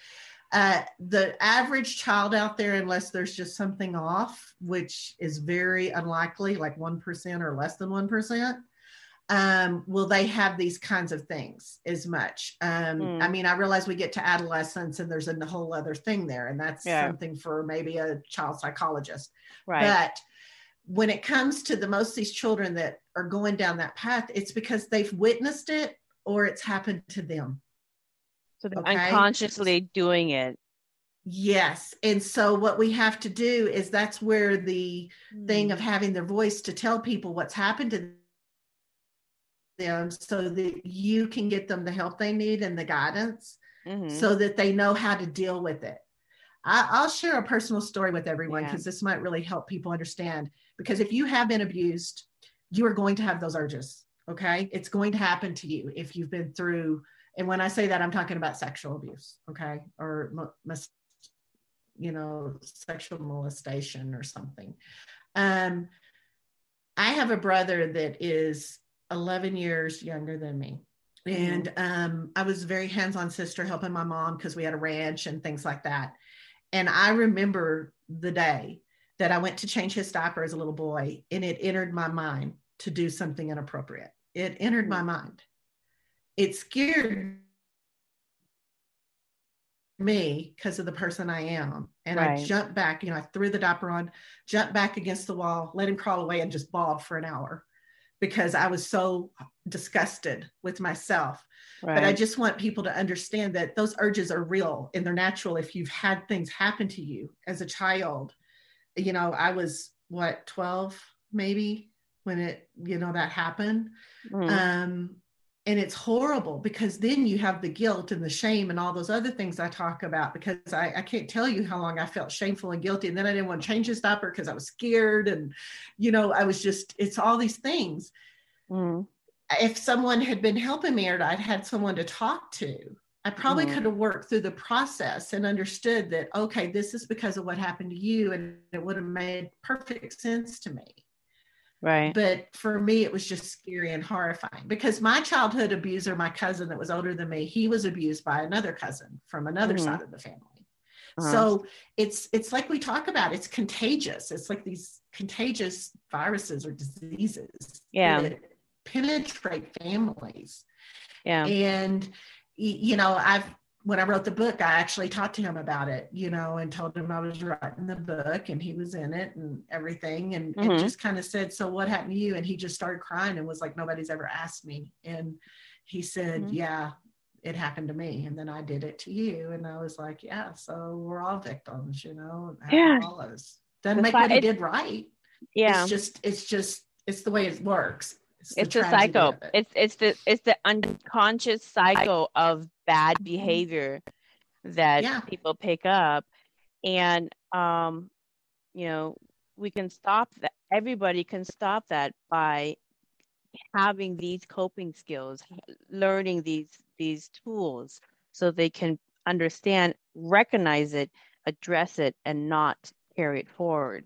uh, the average child out there, unless there's just something off, which is very unlikely, like 1% or less than 1%, um, will they have these kinds of things as much? Um, mm. I mean, I realize we get to adolescence and there's a whole other thing there, and that's yeah. something for maybe a child psychologist. Right. But when it comes to the most of these children that are going down that path, it's because they've witnessed it or it's happened to them. So they're okay? unconsciously doing it. Yes. And so what we have to do is that's where the mm. thing of hmm. having their voice to tell people what's happened to them so that you can get them the help they need and the guidance mm-hmm. so that they know how to deal with it. I, will share a personal story with everyone because yeah. this might really help people understand. Because if you have been abused, you are going to have those urges. Okay. It's going to happen to you if you've been through. And when I say that, I'm talking about sexual abuse. Okay. Or, you know, sexual molestation or something. Um, I have a brother that is 11 years younger than me. Mm-hmm. And um, I was very hands on sister helping my mom because we had a ranch and things like that. And I remember the day that I went to change his diaper as a little boy, and it entered my mind to do something inappropriate. It entered my mind. It scared me because of the person I am. And right. I jumped back, you know, I threw the diaper on, jumped back against the wall, let him crawl away, and just bawled for an hour because I was so disgusted with myself. Right. But I just want people to understand that those urges are real and they're natural if you've had things happen to you as a child. You know, I was what, 12 maybe when it, you know, that happened. Mm. Um, and it's horrible because then you have the guilt and the shame and all those other things I talk about because I, I, can't tell you how long I felt shameful and guilty. And then I didn't want to change his diaper because I was scared. And, you know, I was just, it's all these things. Mm. If someone had been helping me or I'd had someone to talk to, I probably mm. could have worked through the process and understood that, okay, this is because of what happened to you. And it would have made perfect sense to me. Right. But for me, it was just scary and horrifying because my childhood abuser, my cousin that was older than me, he was abused by another cousin from another mm-hmm. side of the family. Uh-huh. So it's it's like we talk about it's contagious. It's like these contagious viruses or diseases yeah. that penetrate families. Yeah. And you know, I've when I wrote the book, I actually talked to him about it, you know, and told him I was writing the book and he was in it and everything. And mm-hmm. it just kind of said, So what happened to you? And he just started crying and was like, Nobody's ever asked me. And he said, mm-hmm. Yeah, it happened to me. And then I did it to you. And I was like, Yeah, so we're all victims, you know, yeah. follows. Doesn't make what he did right. Yeah. It's just, it's just, it's the way it works. It's, it's a cycle. It. It's it's the it's the unconscious cycle of bad mm-hmm. behavior that yeah. people pick up, and um, you know, we can stop that. Everybody can stop that by having these coping skills, learning these these tools, so they can understand, recognize it, address it, and not carry it forward.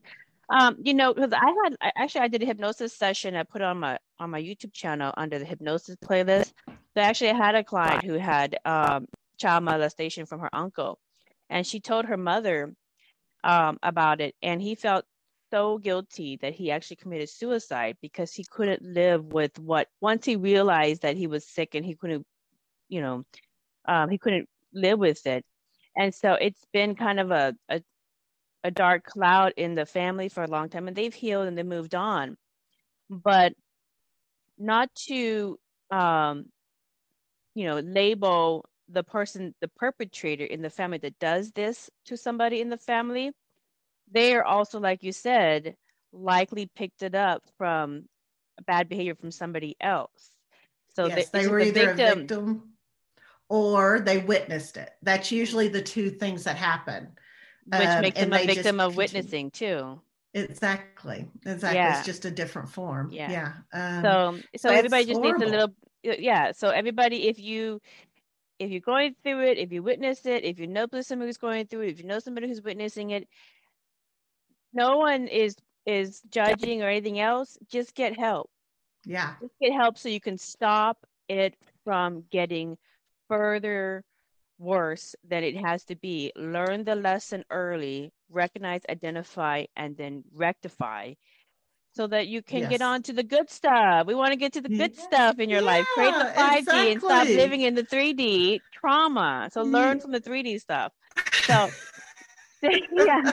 Um, you know, because I had I, actually I did a hypnosis session. I put on my on my YouTube channel under the hypnosis playlist. So actually, had a client who had um, child molestation from her uncle, and she told her mother um, about it, and he felt so guilty that he actually committed suicide because he couldn't live with what once he realized that he was sick and he couldn't, you know, um, he couldn't live with it, and so it's been kind of a, a a dark cloud in the family for a long time and they've healed and they moved on. But not to um you know label the person the perpetrator in the family that does this to somebody in the family they are also like you said likely picked it up from bad behavior from somebody else so yes, they, they were the either victim, a victim or they witnessed it that's usually the two things that happen which um, makes them a victim of witnessing too. Exactly. Exactly. Yeah. It's just a different form. Yeah. Yeah. Um, so so everybody just horrible. needs a little yeah. So everybody, if you if you're going through it, if you witness it, if you know somebody who's going through it, if you know somebody who's witnessing it, no one is is judging or anything else. Just get help. Yeah. Just get help so you can stop it from getting further worse than it has to be. Learn the lesson early, recognize, identify, and then rectify so that you can yes. get on to the good stuff. We want to get to the good yeah. stuff in your yeah, life. Create the 5D exactly. and stop living in the 3D trauma. So learn from the 3D stuff. So yeah.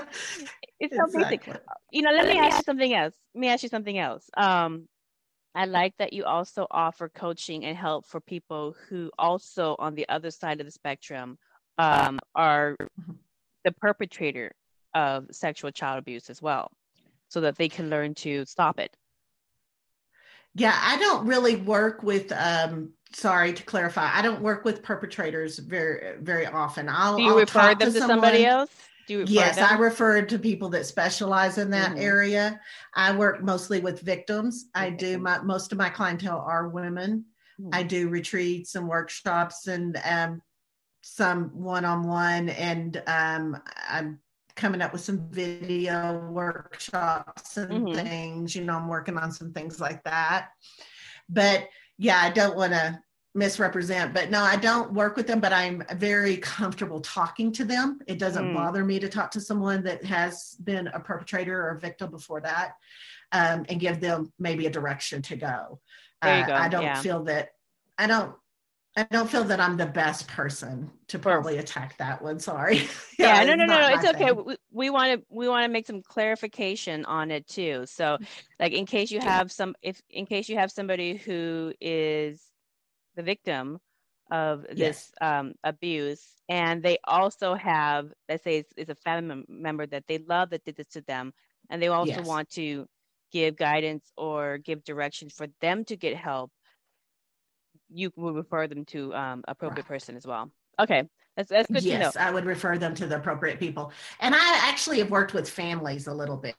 It's so exactly. basic. You know, let me ask you something else. Let me ask you something else. Um I like that you also offer coaching and help for people who also on the other side of the spectrum um, are mm-hmm. the perpetrator of sexual child abuse as well, so that they can learn to stop it. Yeah, I don't really work with. Um, sorry to clarify, I don't work with perpetrators very very often. I'll, Do you I'll refer them to, to somebody else? Do you yes, them? I refer to people that specialize in that mm-hmm. area. I work mostly with victims. I do my most of my clientele are women. Mm-hmm. I do retreats and workshops and um, some one-on-one, and um, I'm coming up with some video workshops and mm-hmm. things. You know, I'm working on some things like that. But yeah, I don't want to misrepresent, but no, I don't work with them, but I'm very comfortable talking to them. It doesn't mm. bother me to talk to someone that has been a perpetrator or a victim before that um, and give them maybe a direction to go. Uh, go. I don't yeah. feel that, I don't I don't feel that I'm the best person to probably attack that one. Sorry. yeah, yeah no, no, no, no. It's okay. We want to we want to make some clarification on it too. So, like in case you have some, if in case you have somebody who is the victim of this yes. um, abuse, and they also have, let's say, it's, it's, a family member that they love that did this to them, and they also yes. want to give guidance or give direction for them to get help you would refer them to um, appropriate person as well. Okay, that's that's good yes, I would refer them to the appropriate people. And I actually have worked with families a little bit.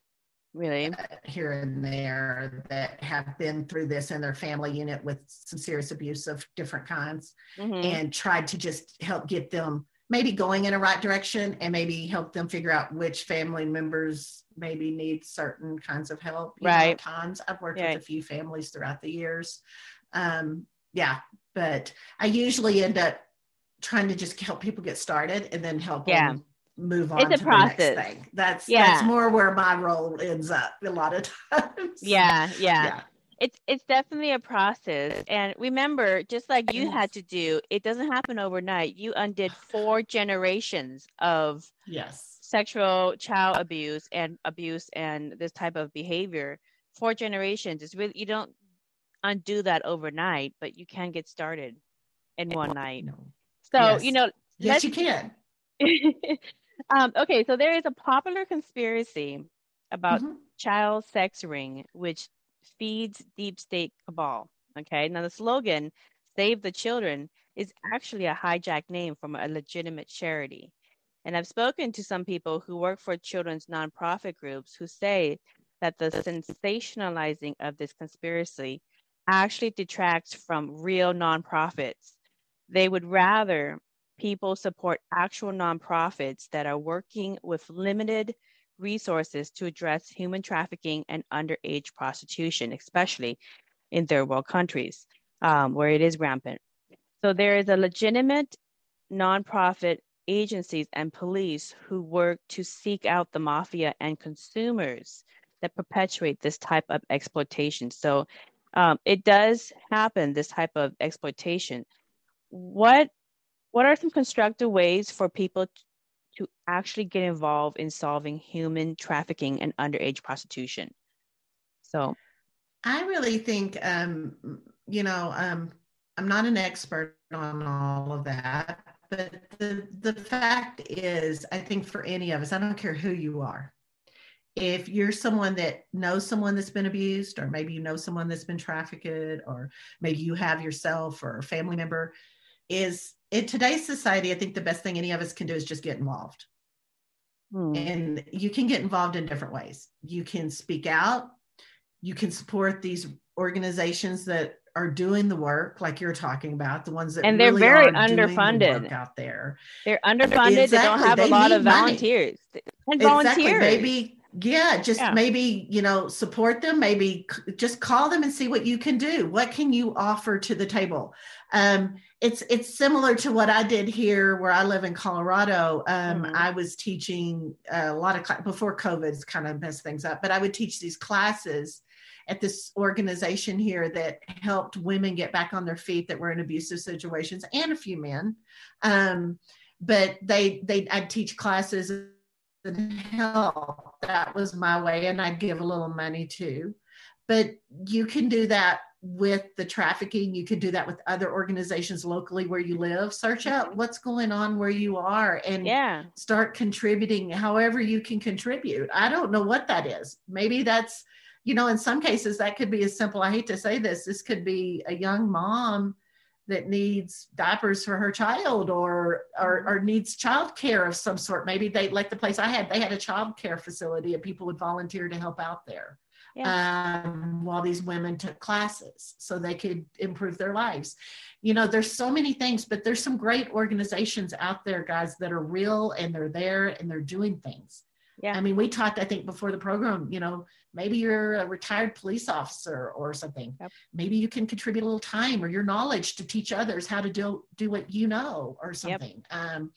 Really? Uh, here and there that have been through this in their family unit with some serious abuse of different kinds mm-hmm. and tried to just help get them maybe going in a right direction and maybe help them figure out which family members maybe need certain kinds of help. You right. Know, times I've worked with a few families throughout the years. Um, yeah, but I usually end up trying to just help people get started and then help yeah. them move on it's a to process. the next thing. That's yeah. that's more where my role ends up a lot of times. Yeah, yeah. yeah. It's it's definitely a process. And remember, just like you had to do, it doesn't happen overnight. You undid four generations of yes sexual child abuse and abuse and this type of behavior. Four generations. It's really you don't undo that overnight, but you can get started in one night. So, yes. you know, yes, you can. um, okay, so there is a popular conspiracy about mm-hmm. child sex ring, which feeds deep state cabal. Okay, now the slogan, Save the Children, is actually a hijacked name from a legitimate charity. And I've spoken to some people who work for children's nonprofit groups who say that the sensationalizing of this conspiracy actually detracts from real nonprofits. They would rather people support actual nonprofits that are working with limited resources to address human trafficking and underage prostitution, especially in third world countries um, where it is rampant. So there is a legitimate nonprofit agencies and police who work to seek out the mafia and consumers that perpetuate this type of exploitation. So um, it does happen this type of exploitation. What what are some constructive ways for people to actually get involved in solving human trafficking and underage prostitution? So i really think um, you know um, i'm not an expert on all of that but the the fact is i think for any of us i don't care who you are if you're someone that knows someone that's been abused, or maybe you know someone that's been trafficked, or maybe you have yourself or a family member, is in today's society, I think the best thing any of us can do is just get involved. Hmm. And you can get involved in different ways. You can speak out, you can support these organizations that are doing the work like you're talking about the ones that and they're really very underfunded the out there they're underfunded exactly. they don't have they a lot of volunteers money. and volunteers exactly. maybe yeah just yeah. maybe you know support them maybe just call them and see what you can do what can you offer to the table um, it's it's similar to what i did here where i live in colorado um, mm-hmm. i was teaching a lot of before covid's kind of messed things up but i would teach these classes at this organization here that helped women get back on their feet that were in abusive situations and a few men um, but they they i'd teach classes and help. That was my way, and I'd give a little money too. but you can do that with the trafficking. You can do that with other organizations locally where you live. Search out mm-hmm. what's going on where you are and yeah. start contributing however you can contribute. I don't know what that is. Maybe that's you know in some cases that could be as simple. I hate to say this. This could be a young mom that needs diapers for her child or or, mm-hmm. or needs child care of some sort maybe they like the place i had they had a child care facility and people would volunteer to help out there yeah. um, while these women took classes so they could improve their lives. You know, there's so many things, but there's some great organizations out there, guys, that are real and they're there and they're doing things. Yeah. I mean, we talked, I think, before the program, you know, maybe you're a retired police officer or something. Yep. Maybe you can contribute a little time or your knowledge to teach others how to do, do what you know or something. Yep. Um,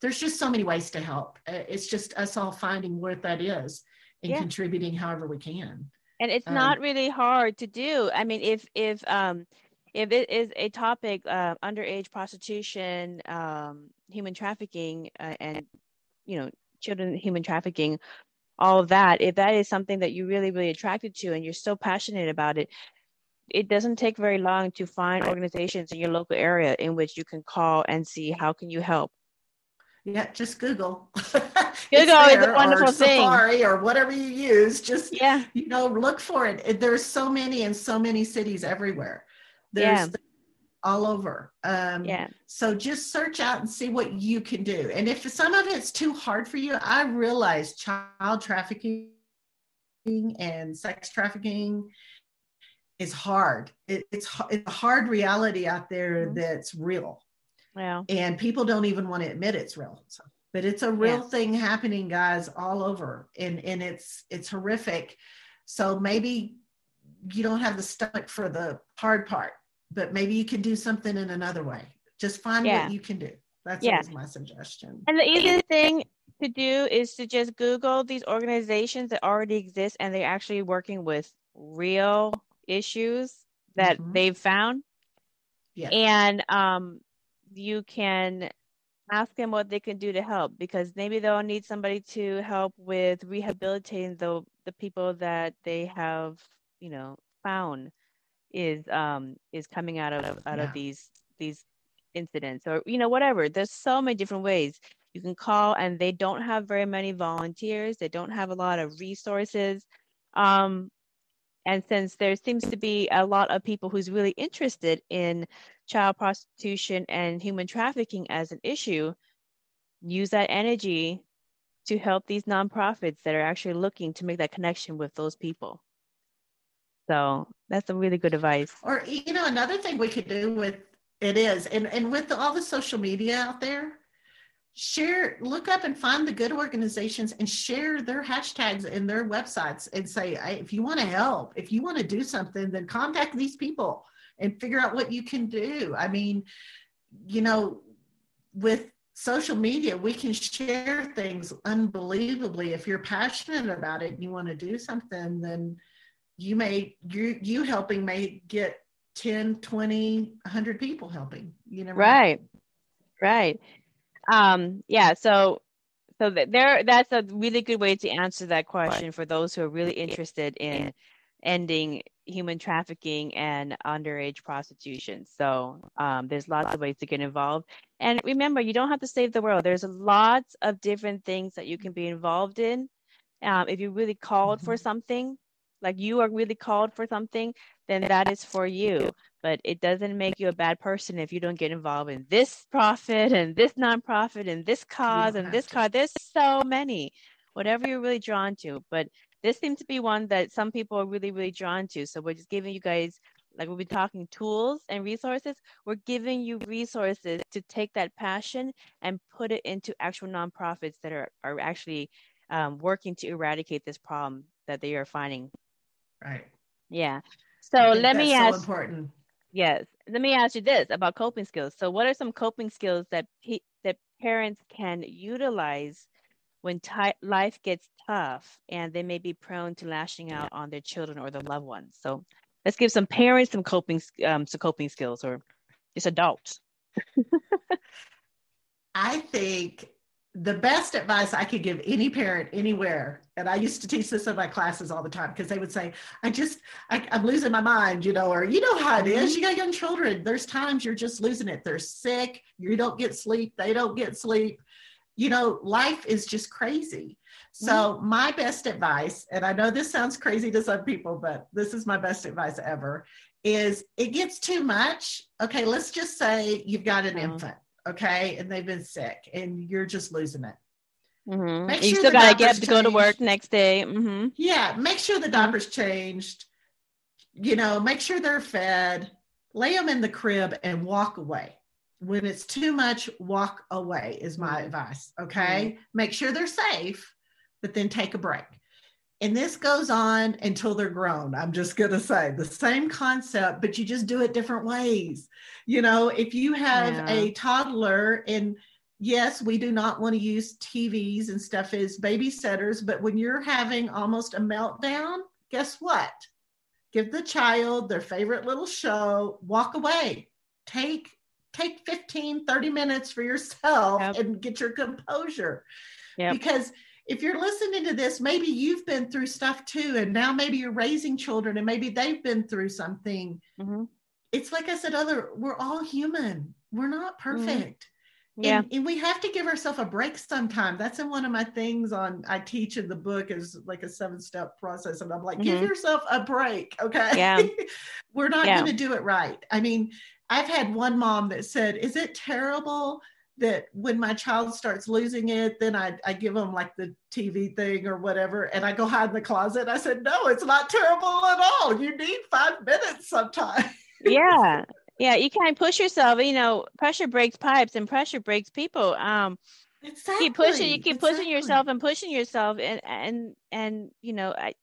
there's just so many ways to help. It's just us all finding what that is and yeah. contributing however we can and it's um, not really hard to do i mean if if um if it is a topic uh, underage prostitution um human trafficking uh, and you know children human trafficking all of that if that is something that you're really really attracted to and you're so passionate about it it doesn't take very long to find organizations in your local area in which you can call and see how can you help yeah, just Google. Google is a wonderful or thing. Safari or whatever you use. Just yeah, you know, look for it. There's so many in so many cities everywhere. There's yeah. All over. Um, yeah. So just search out and see what you can do. And if some of it's too hard for you, I realize child trafficking and sex trafficking is hard. It, it's it's a hard reality out there mm-hmm. that's real yeah. And people don't even want to admit it's real. So, but it's a real yeah. thing happening, guys, all over. And and it's it's horrific. So maybe you don't have the stomach for the hard part, but maybe you can do something in another way. Just find yeah. what you can do. That's yeah. my suggestion. And the easiest thing to do is to just Google these organizations that already exist and they're actually working with real issues that mm-hmm. they've found. Yeah. And um, you can ask them what they can do to help because maybe they'll need somebody to help with rehabilitating the the people that they have you know found is um is coming out of out yeah. of these these incidents or you know whatever there's so many different ways you can call and they don't have very many volunteers they don't have a lot of resources um and since there seems to be a lot of people who's really interested in child prostitution and human trafficking as an issue, use that energy to help these nonprofits that are actually looking to make that connection with those people. So that's a really good advice. Or you know, another thing we could do with it is, and and with all the social media out there, share look up and find the good organizations and share their hashtags and their websites and say if you want to help if you want to do something then contact these people and figure out what you can do i mean you know with social media we can share things unbelievably if you're passionate about it and you want to do something then you may you you helping may get 10 20 100 people helping you know right right um, yeah, so so there that's a really good way to answer that question for those who are really interested in ending human trafficking and underage prostitution. So um, there's lots of ways to get involved. And remember, you don't have to save the world. There's lots of different things that you can be involved in. Um, if you're really called mm-hmm. for something, like you are really called for something, then that is for you. But it doesn't make you a bad person if you don't get involved in this profit and this nonprofit and this cause and this cause. There's so many, whatever you're really drawn to. But this seems to be one that some people are really, really drawn to. So we're just giving you guys, like we'll be talking tools and resources. We're giving you resources to take that passion and put it into actual nonprofits that are, are actually um, working to eradicate this problem that they are finding. Right. Yeah. So let me ask. So important. Yes. Let me ask you this about coping skills. So, what are some coping skills that that parents can utilize when t- life gets tough and they may be prone to lashing out on their children or their loved ones? So, let's give some parents some coping um, some coping skills, or just adults. I think the best advice I could give any parent anywhere, and I used to teach this in my classes all the time because they would say, I just, I, am losing my mind, you know, or you know how it is. You got young children. There's times you're just losing it. They're sick. You don't get sleep. They don't get sleep. You know, life is just crazy. So, mm-hmm. my best advice, and I know this sounds crazy to some people, but this is my best advice ever, is it gets too much. Okay, let's just say you've got an mm-hmm. infant okay, and they've been sick, and you're just losing it. Mm-hmm. Make you sure still got to get up to go to work next day. Mm-hmm. Yeah, make sure the mm-hmm. diapers changed. You know, make sure they're fed. Lay them in the crib and walk away. When it's too much, walk away is my mm-hmm. advice. Okay, mm-hmm. make sure they're safe, but then take a break. And this goes on until they're grown. I'm just going to say the same concept, but you just do it different ways. You know, if you have yeah. a toddler, and yes, we do not want to use TVs and stuff as babysitters, but when you're having almost a meltdown, guess what? Give the child their favorite little show, walk away, take take 15 30 minutes for yourself yep. and get your composure yep. because if you're listening to this, maybe you've been through stuff too, and now maybe you're raising children and maybe they've been through something. Mm-hmm. It's like I said, other we're all human. We're not mm-hmm. perfect. Mm-hmm. Yeah. And, and, we have to give ourselves a break sometime. That's in one of my things on I teach in the book is like a seven step process. And I'm like, mm-hmm. give yourself a break. Okay. Yeah. we're not yeah. going to do it right. I mean, I've had one mom that said, Is it terrible that when my child starts losing it, then I, I give them like the TV thing or whatever, and I go hide in the closet. I said, no, it's not terrible at all. You need five minutes sometimes. yeah. Yeah. You can't push yourself, you know, pressure breaks pipes and pressure breaks people. Um, exactly. keep pushing, you keep exactly. pushing yourself and pushing yourself and, and, and, you know, I,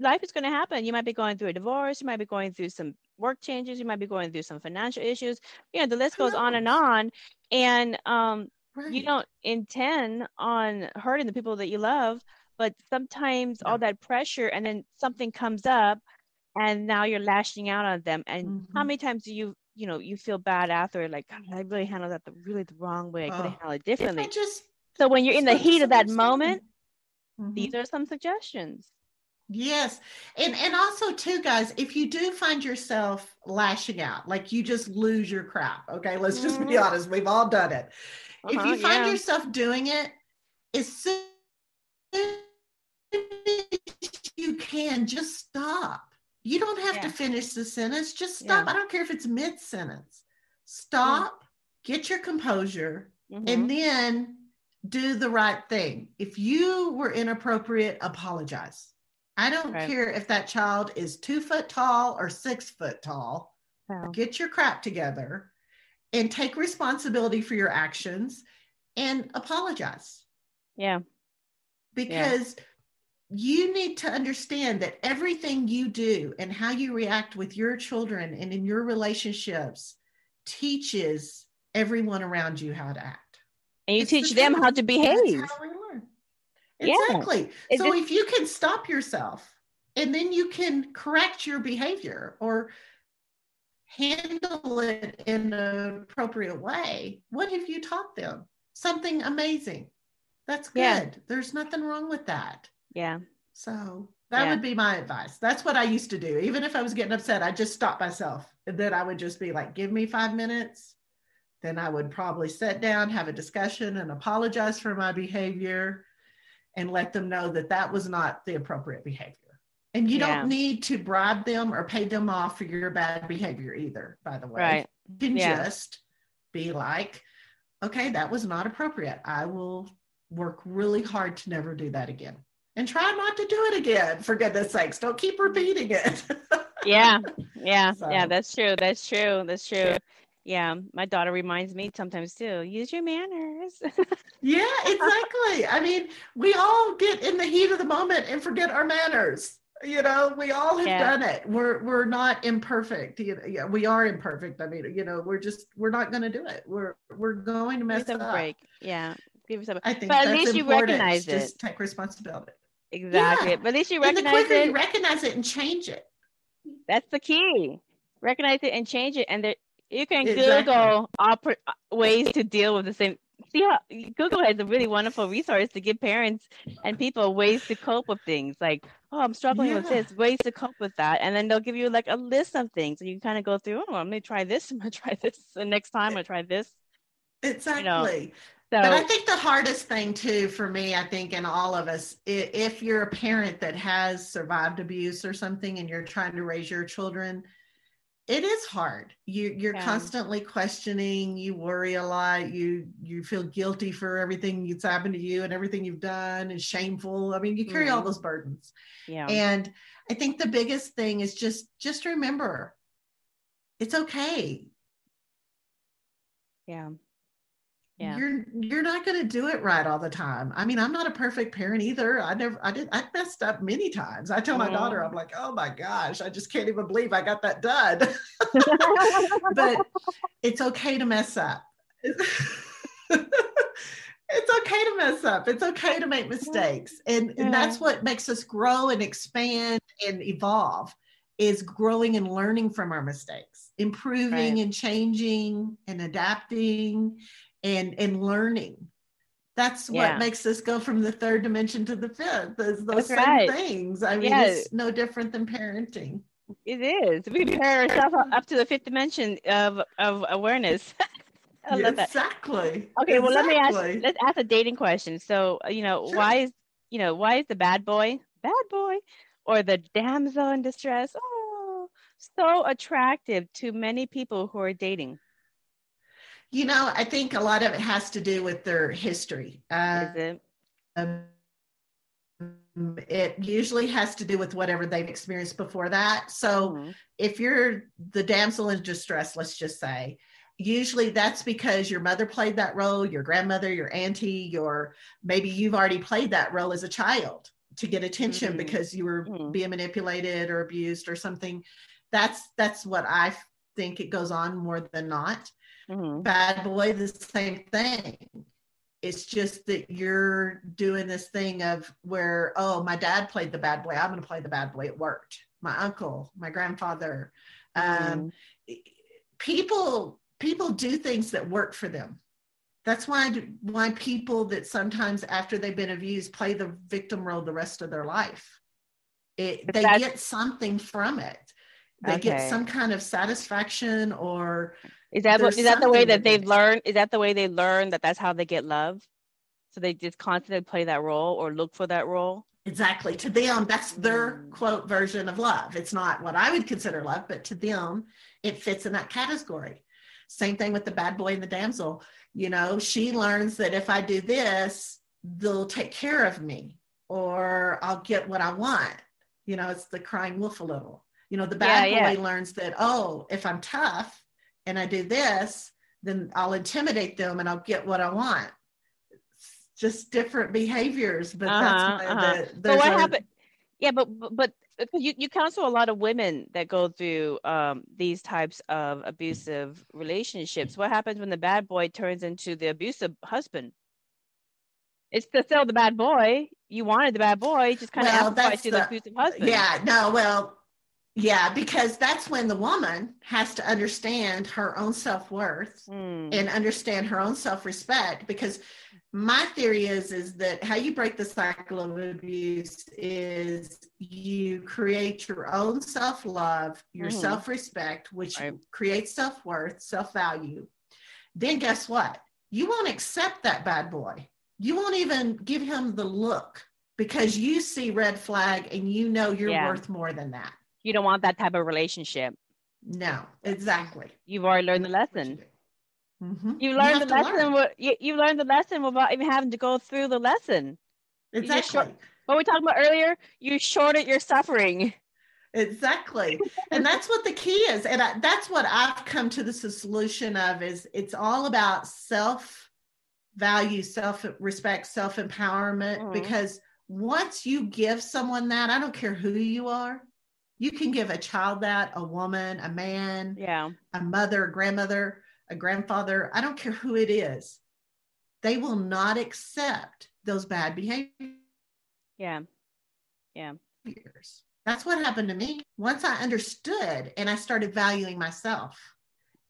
life is going to happen. You might be going through a divorce. You might be going through some work changes. You might be going through some financial issues. You know, the list goes on and on. And um, right. you don't intend on hurting the people that you love, but sometimes all that pressure and then something comes up and now you're lashing out on them. And mm-hmm. how many times do you, you know, you feel bad after like, I really handled that the really the wrong way. I could have oh, handled it differently. Just, so when you're in the heat of that moment, mm-hmm. these are some suggestions. Yes. And and also too guys, if you do find yourself lashing out, like you just lose your crap, okay? Let's just mm-hmm. be honest, we've all done it. Uh-huh, if you find yeah. yourself doing it, as soon as you can just stop. You don't have yeah. to finish the sentence, just stop. Yeah. I don't care if it's mid sentence. Stop, mm-hmm. get your composure, mm-hmm. and then do the right thing. If you were inappropriate, apologize I don't right. care if that child is two foot tall or six foot tall. Wow. Get your crap together and take responsibility for your actions and apologize. Yeah. Because yeah. you need to understand that everything you do and how you react with your children and in your relationships teaches everyone around you how to act. And you it's teach the them how to behave. How Exactly. Yeah. So if you can stop yourself and then you can correct your behavior or handle it in an appropriate way, what have you taught them? Something amazing. That's good. Yeah. There's nothing wrong with that. Yeah. So that yeah. would be my advice. That's what I used to do. Even if I was getting upset, I just stop myself. And then I would just be like, give me five minutes. Then I would probably sit down, have a discussion, and apologize for my behavior and let them know that that was not the appropriate behavior. And you yeah. don't need to bribe them or pay them off for your bad behavior either, by the way. Right. You can yeah. just be like, okay, that was not appropriate. I will work really hard to never do that again. And try not to do it again, for goodness sakes. Don't keep repeating it. yeah. Yeah. So. Yeah. That's true. That's true. That's true. Yeah, my daughter reminds me sometimes too. Use your manners. yeah, exactly. I mean, we all get in the heat of the moment and forget our manners. You know, we all have yeah. done it. We're we're not imperfect. You know, yeah, we are imperfect. I mean, you know, we're just we're not going to do it. We're we're going to mess Give up. break. Yeah, give yourself. I think, but at least you recognize it. Just take responsibility. Exactly. Yeah. But at least you recognize and the quicker it. You recognize it and change it. That's the key. Recognize it and change it, and there, you can exactly. Google ways to deal with the same see how Google has a really wonderful resource to give parents and people ways to cope with things like, oh, I'm struggling yeah. with this, ways to cope with that. And then they'll give you like a list of things and you kind of go through, oh, I'm gonna try this, I'm gonna try this, the next time I'm gonna try this. Exactly. You know? So, but I think the hardest thing too for me, I think, in all of us, if you're a parent that has survived abuse or something and you're trying to raise your children, it is hard. You you're yeah. constantly questioning you worry a lot you you feel guilty for everything that's happened to you and everything you've done is shameful. I mean you carry mm-hmm. all those burdens. Yeah. And i think the biggest thing is just just remember it's okay. Yeah yeah. you're you're not going to do it right all the time i mean i'm not a perfect parent either i never i did i messed up many times i tell my mm-hmm. daughter i'm like oh my gosh i just can't even believe i got that done but it's okay to mess up it's okay to mess up it's okay to make mistakes and, yeah. and that's what makes us grow and expand and evolve is growing and learning from our mistakes improving right. and changing and adapting and and learning that's what yeah. makes us go from the third dimension to the fifth is those that's same right. things i mean yes. it's no different than parenting it is we prepare ourselves up to the fifth dimension of of awareness I love exactly that. okay well let me ask let's ask a dating question so you know sure. why is you know why is the bad boy bad boy or the damsel in distress oh so attractive to many people who are dating you know, I think a lot of it has to do with their history. Uh, it? Um, it usually has to do with whatever they've experienced before that. So mm-hmm. if you're the damsel in distress, let's just say, usually that's because your mother played that role, your grandmother, your auntie, your maybe you've already played that role as a child to get attention mm-hmm. because you were mm-hmm. being manipulated or abused or something. That's that's what I think it goes on more than not. Mm-hmm. Bad boy, the same thing. It's just that you're doing this thing of where, oh, my dad played the bad boy. I'm going to play the bad boy. It worked. My uncle, my grandfather. Mm-hmm. Um, people people do things that work for them. That's why why people that sometimes after they've been abused play the victim role the rest of their life. It, they get something from it. They okay. get some kind of satisfaction or is that what, is that the way that they've learned? Is that the way they learn that that's how they get love? So they just constantly play that role or look for that role. Exactly. To them, that's their mm. quote version of love. It's not what I would consider love, but to them, it fits in that category. Same thing with the bad boy and the damsel. You know, she learns that if I do this, they'll take care of me or I'll get what I want. You know, it's the crying wolf a little. You know, the bad yeah, boy yeah. learns that, oh, if I'm tough, and I do this, then I'll intimidate them and I'll get what I want. It's just different behaviors, but uh-huh, that's uh-huh. the, but what a, happened? Yeah, but but you you counsel a lot of women that go through um, these types of abusive relationships. What happens when the bad boy turns into the abusive husband? It's still the bad boy. You wanted the bad boy, just kind well, of amplified to the, the abusive husband. Yeah, no, well, yeah, because that's when the woman has to understand her own self worth mm. and understand her own self respect. Because my theory is is that how you break the cycle of abuse is you create your own self love, your mm. Self respect, which right. creates self worth, self value. Then guess what? You won't accept that bad boy. You won't even give him the look because you see red flag and you know you're yeah. worth more than that you don't want that type of relationship. No, exactly. You've already learned the lesson. Mm-hmm. You learned you the lesson. Learn. You, you learned the lesson without even having to go through the lesson. Exactly. Short, what we talked about earlier, you shorted your suffering. Exactly. and that's what the key is. And I, that's what I've come to the solution of is it's all about self value, self respect, self empowerment. Mm-hmm. Because once you give someone that, I don't care who you are, you can give a child that, a woman, a man, yeah, a mother, a grandmother, a grandfather, I don't care who it is. They will not accept those bad behaviors. Yeah. Yeah. That's what happened to me. Once I understood and I started valuing myself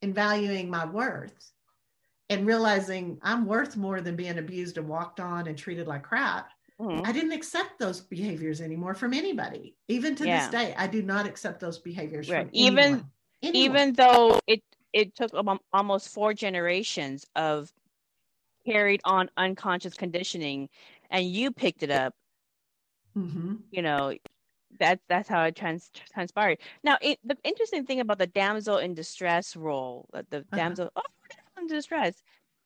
and valuing my worth and realizing I'm worth more than being abused and walked on and treated like crap. Mhm. I didn't accept those behaviors anymore from anybody. Even to Yeah. this day, I do not accept those behaviors Right. from Even- anyone. Anyone. even though it it took almost four generations of carried on unconscious conditioning and you picked it up Mhm. you know that's that's how it trans- transpired now it, the interesting thing about the damsel in distress role uh, the Uh-huh. damsel oh, in distress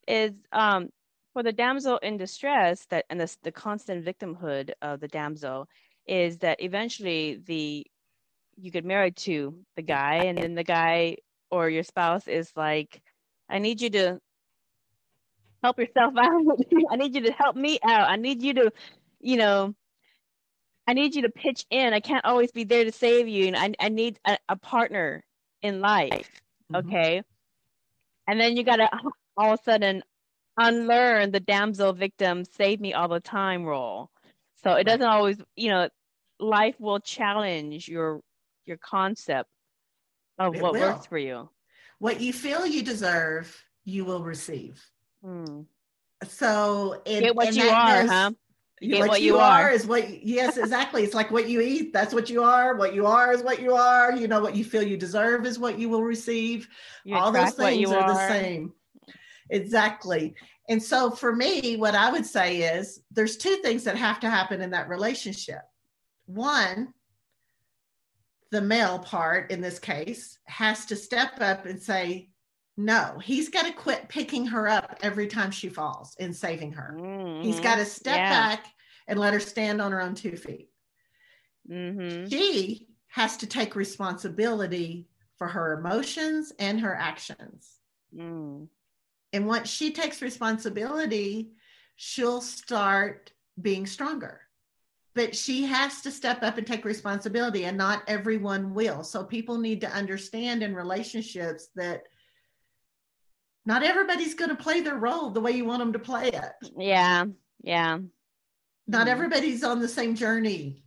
is um for the damsel in distress that and the, the constant victimhood of the damsel is that eventually the you get married to the guy and then the guy or your spouse is like i need you to help yourself out. I need you to help me out. I need you to you know i need you to pitch in. I can't always be there to save you. And i, I need a, a partner in life. Mhm. okay? And then you gotta all of a sudden unlearn the damsel victim save me all the time role so it doesn't always you know life will challenge your your concept of It what will. works for you What you feel you deserve, you will receive. Hmm. So and, get what you are goes- huh you- Get what, what you, you are. are. is what yes exactly it's like what you eat that's what you are what you are is what you are you know what you feel you deserve is what you will receive you all those things you are, the same exactly and so for me what i would say is there's two things that have to happen in that relationship one the male part in this case has to step up and say no he's got to quit picking her up every time she falls and saving her He's Mhm. got to step Yeah. back and let her stand on her own two feet. Mhm. She has to take responsibility for her emotions and her actions. Mm. And once she takes responsibility, she'll start being stronger. But she has to step up and take responsibility, and not everyone will. So people need to understand in relationships that not everybody's going to play their role the way you want them to play it. yeah yeah not Mhm. everybody's on the same journey.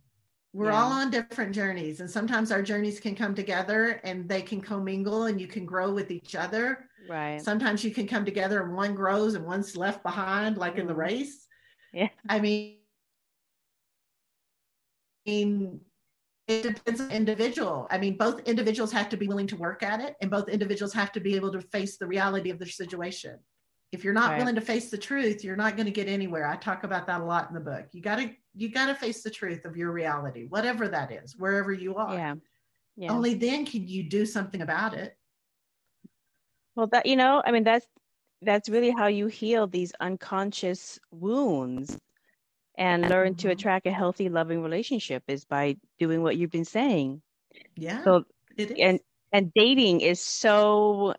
We're Yeah. all on different journeys, and sometimes our journeys can come together and they can commingle and you can grow with each other. right Sometimes you can come together and one grows and one's left behind, like in the Mhm. race. Yeah. I mean, I mean, it depends on individual. I mean, both individuals have to be willing to work at it, and both individuals have to be able to face the reality of their situation. If you're not Right. willing to face the truth, you're not going to get anywhere. I talk about that a lot in the book. You got to you got to face the truth of your reality, whatever that is, wherever you are. yeah yeah Only then can you do something about it. Well, that you know, I mean, that's that's really how you heal these unconscious wounds and learn to Mhm. attract a healthy, loving relationship is by doing what you've been saying. Yeah, So, it is. and and dating is so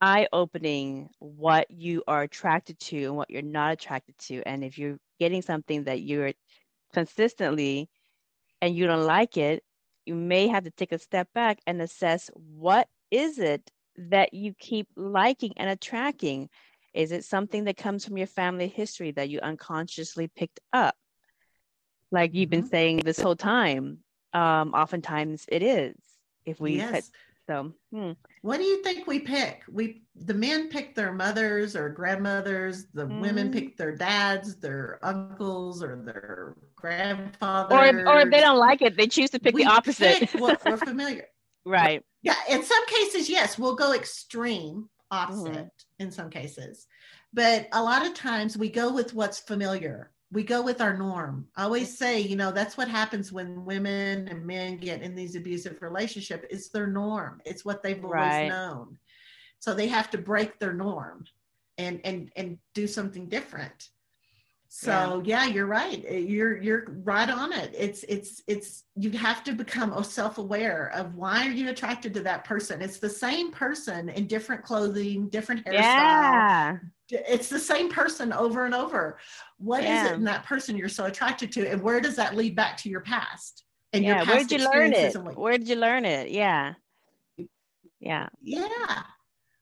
eye-opening what you are attracted to and what you're not attracted to. And if you're getting something that you're consistently and you don't like it, you may have to take a step back and assess what is it that you keep liking and attracting? Is it something that comes from your family history that you unconsciously picked up? Like you've been Mhm. saying this whole time, um, oftentimes it is. If we yes. So hmm. What do you think we pick? We the men pick their mothers or grandmothers, the women Mm. pick their dads, their uncles, or their grandfathers. or if, or if they don't like it, they choose to pick We the opposite. pick what we're familiar. right. Yeah, in some cases, yes, we'll go extreme opposite Mm-hmm. in some cases. But a lot of times we go with what's familiar. We go with our norm. I always say, you know, that's what happens when women and men get in these abusive relationships. It's their norm. It's what they've Right. always known. So they have to break their norm and and and do something different. So yeah, you're right. Uh, You're you're right on it. It's it's it's you have to become self-aware of why are you attracted to that person. It's the same person in different clothing, different hairstyle. Yeah. It's the same person over and over. What is Yeah. it in that person you're so attracted to, and where does that lead back to your past and yeah. your Where past did you learn it? and what- Where did you learn it? Yeah. Yeah. yeah.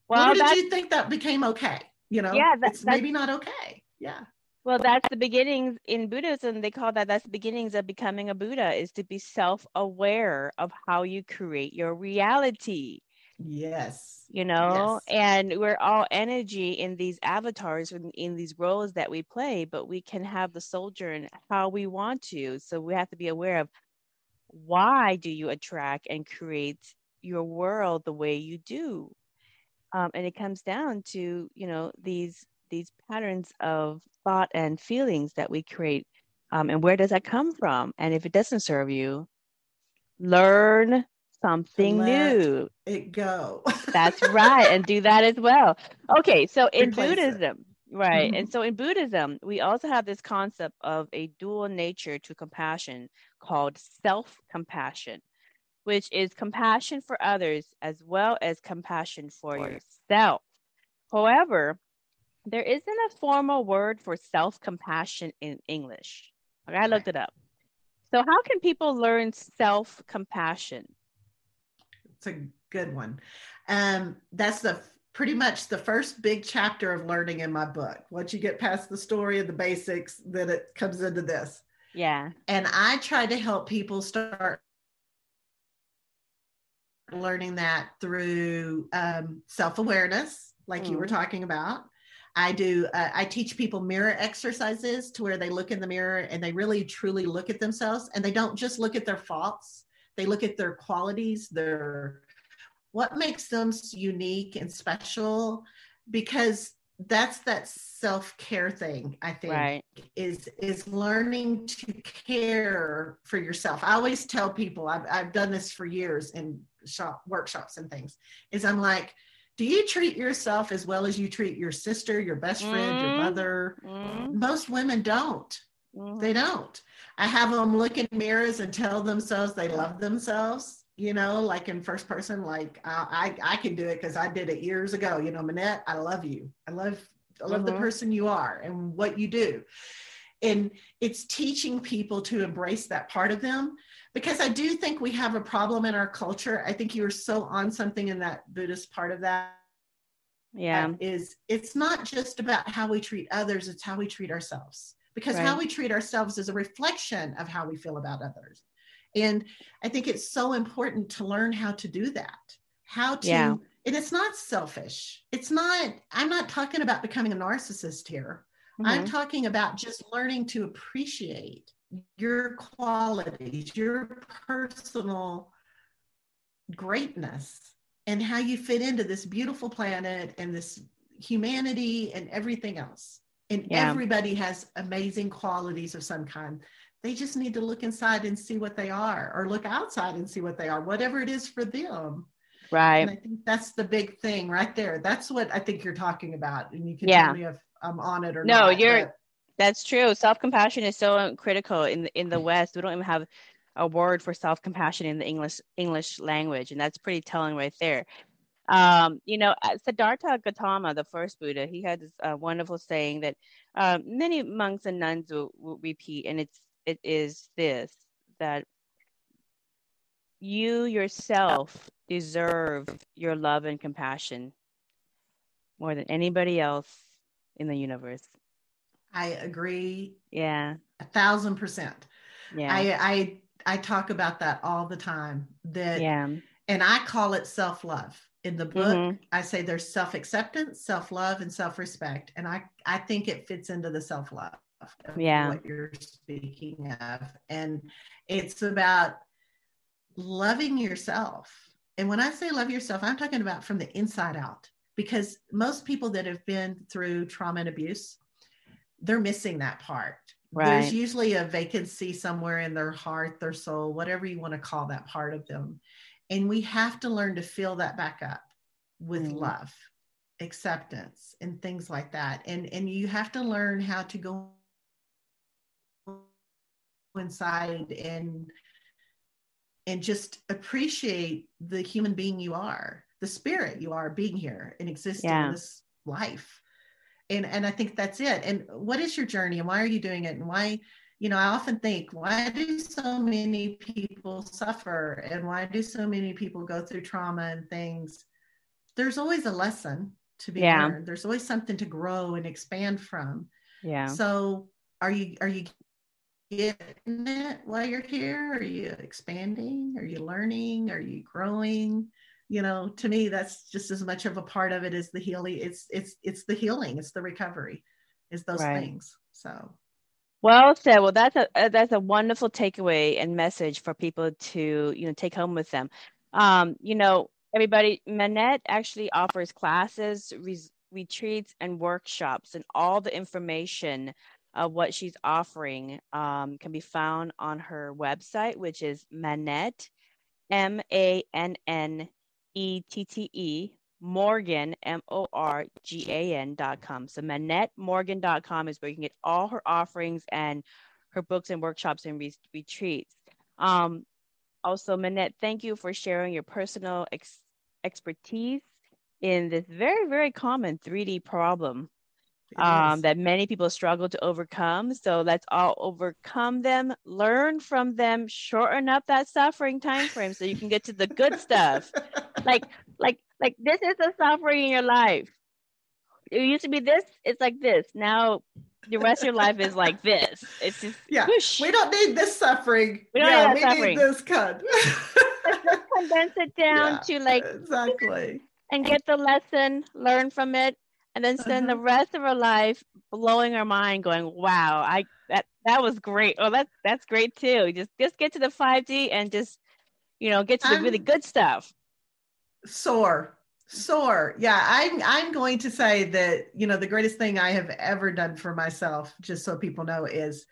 Well, Where did you think that became okay? You know, Yeah, that- it's that's- maybe not okay. Yeah. well, that's the beginnings in Buddhism. They call that that's the beginnings of becoming a Buddha is to be self-aware of how you create your reality. Yes. You know, Yes. and we're all energy in these avatars in, in these roles that we play, but we can have the soldier in how we want to. So we have to be aware of why do you attract and create your world the way you do um, and it comes down to you know these these patterns of thought and feelings that we create um, and where does that come from and if it doesn't serve you learn something new. It go. that's right and do that as well. Okay so in Replace it. buddhism right and Mhm. so in buddhism we also have this concept of a dual nature to compassion called self-compassion which is compassion for others as well as compassion for yourself. However there isn't a formal word for self-compassion in english. Okay, i looked it up. So how can people learn self-compassion It's a good one. Um, that's the pretty much the first big chapter of learning in my book. Once you get past the story and the basics, then it comes into this. yeah And I try to help people start learning that through um, self-awareness, like you were talking about. I do. Uh, I teach people mirror exercises to where they look in the mirror and they really truly look at themselves, and they don't just look at their faults. They look at their qualities, their what makes them unique and special, because that's that self-care thing. I think right is is learning to care for yourself. I always tell people I've I've done this for years in shop workshops and things. Is I'm like, do you treat yourself as well as you treat your sister, your best friend, your Mm. mother? Mhm, Most women don't. mhm. They don't. I have them look in mirrors and tell themselves they love themselves. You know, like in first person, like I I, I can do it because I did it years ago. You know, Mannette, I love you. I love I love the Mhm. person you are and what you do. And it's teaching people to embrace that part of them because I do think we have a problem in our culture. I think you were so on something in that Buddhist part of that yeah is it's not just about how we treat others, it's how we treat ourselves. Because how we treat ourselves is a reflection of how we feel about others. And I think it's so important to learn how to do that. How to, Yeah. and it's not selfish. It's not, I'm not talking about becoming a narcissist here. I'm Mhm. talking about just learning to appreciate your qualities, your personal greatness, and how you fit into this beautiful planet and this humanity and everything else. And Yeah. everybody has amazing qualities of some kind. They just need to look inside and see what they are, or look outside and see what they are, whatever it is for them. And right I think that's the big thing right there. That's what I think you're talking about. And you can Yeah. tell me if I'm on it or No, not. No, you're- but- That's true. Self compassion is so critical in the, in the mm. West. We don't even have a word for self compassion in the English English language, and that's pretty telling right there. Um, you know, uh, Siddhartha Gautama, the first Buddha, he had this uh, wonderful saying that um, many monks and nuns will, will repeat, and it's it is this that you yourself deserve your love and compassion more than anybody else in the universe. I agree Yeah, a thousand percent. yeah. I, I I talk about that all the time. That yeah. and I call it self-love. In the book, Mhm. I say there's self-acceptance, self-love, and self-respect. And I, I think it fits into the self-love of Yeah. what you're speaking of. And it's about loving yourself. And when I say love yourself, I'm talking about from the inside out. Because most people that have been through trauma and abuse, they're missing that part. Right. There's usually a vacancy somewhere in their heart, their soul, whatever you want to call that part of them. And we have to learn to fill that back up with Mm. love, acceptance, and things like that. And and you have to learn how to go inside and and just appreciate the human being you are, the spirit you are being here and existing Yeah. in this life. And and I think that's it. And what is your journey and why are you doing it? And why, you know, I often think, why do so many people suffer and why do so many people go through trauma and things? There's always a lesson to be Yeah. learned. There's always something to grow and expand from. Yeah. So are you are you getting it while you're here? Are you expanding? Are you learning? Are you growing? you know to me that's just as much of a part of it as the healing it's it's it's the healing it's the recovery is those right. things so well said. Well that's a uh, that's a wonderful takeaway and message for people to you know take home with them. Um you know everybody Mannette actually offers classes res- retreats and workshops and all the information of what she's offering um, can be found on her website which is manette m-a-n-n E T T E Morgan, M O R G A N dot com. So Mannette Morgan dot com is where you can get all her offerings and her books and workshops and re- retreats. Um, also, Mannette, thank you for sharing your personal ex- expertise in this very, very common 3D problem um, that many people struggle to overcome. So let's all overcome them, learn from them, shorten up that suffering time frame so you can get to the good stuff. like, like, like this is the suffering in your life. It used to be this, it's like this. Now the rest of your life is like this. It's just yeah. Whoosh. We don't need this suffering. We don't yeah, need we suffering. need this cut. just condense it down yeah, to like exactly and get the lesson, learn from it, and then spend uh-huh. the rest of our life blowing our mind going wow i that that was great oh that's that's great too just just get to the 5d and just you know get to the I'm really good stuff soar. Soar. Yeah i'm i'm going to say that you know the greatest thing i have ever done for myself just so people know is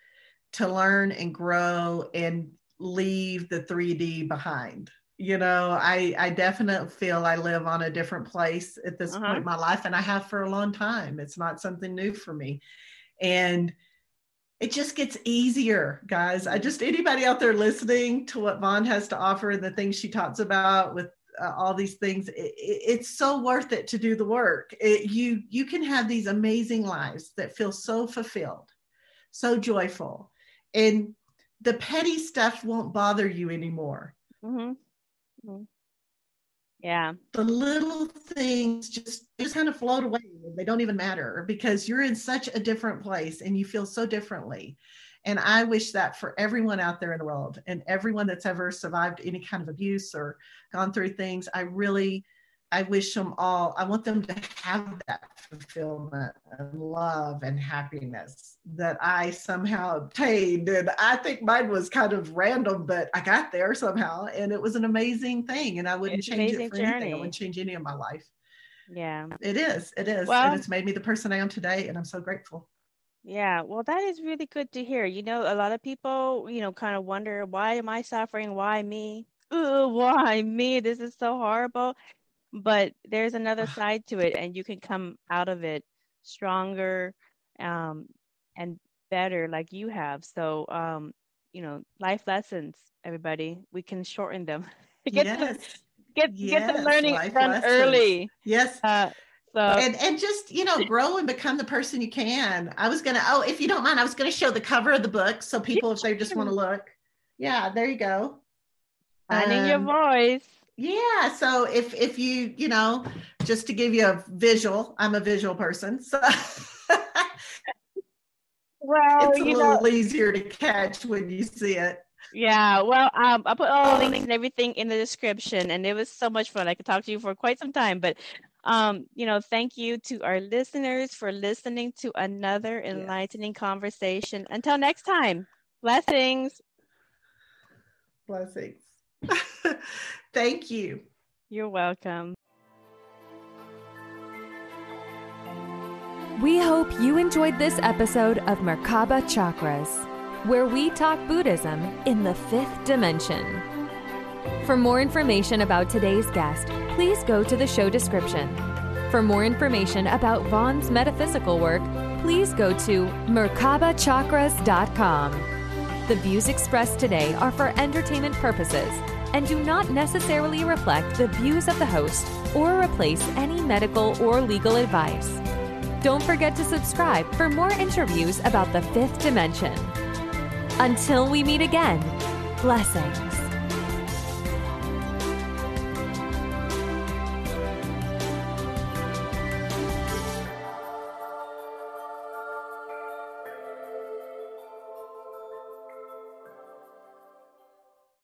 to learn and grow and leave the 3d behind. You know i i definitely feel i live on a different place at this uh-huh. point in my life and i have for a long time. It's not something new for me. And it just gets easier guys. I just anybody out there listening to what vaughn has to offer and the things she talks about with uh, all these things it, it's so worth it to do the work it, you you can have these amazing lives that feel so fulfilled so joyful and the petty stuff won't bother you anymore mm-hmm. Mm-hmm. Yeah. The little things just just kind of float away. They don't even matter because you're in such a different place and you feel so differently. And I wish that for everyone out there in the world and everyone that's ever survived any kind of abuse or gone through things, I really I wish them all, I want them to have that fulfillment and love and happiness that I somehow obtained. And I think mine was kind of random, but I got there somehow. And it was an amazing thing. And I wouldn't it's change it for journey. anything. I wouldn't change any of my life. Yeah. It is. It is. Well, and it's made me the person I am today. And I'm so grateful. Yeah, well, that is really good to hear. You know, a lot of people, you know, kind of wonder, why am I suffering? Why me? Ooh, why me? This is so horrible but there's another side to it and you can come out of it stronger um, and better like you have so um, you know life lessons everybody we can shorten them get yes. the, get yes. get the learning done lessons. early yes uh, so and and just you know grow and become the person you can. I was gonna oh if you don't mind i was gonna show the cover of the book so people if they just want to look. Yeah there you go. Finding um, your voice. yeah so if if you you know just to give you a visual i'm a visual person so well it's a little know, easier to catch when you see it. Yeah well um, i put all the links and everything in the description and it was so much fun. I could talk to you for quite some time but um you know thank you to our listeners for listening to another enlightening yes. conversation until next time blessings blessings Thank you. You're welcome. We hope you enjoyed this episode of Merkaba Chakras, where we talk Buddhism in the fifth dimension. For more information about today's guest, please go to the show description. For more information about Vaughn's metaphysical work, please go to merkabachakras.com. The views expressed today are for entertainment purposes and do not necessarily reflect the views of the host or replace any medical or legal advice. Don't forget to subscribe for more interviews about the fifth dimension. Until we meet again, blessings.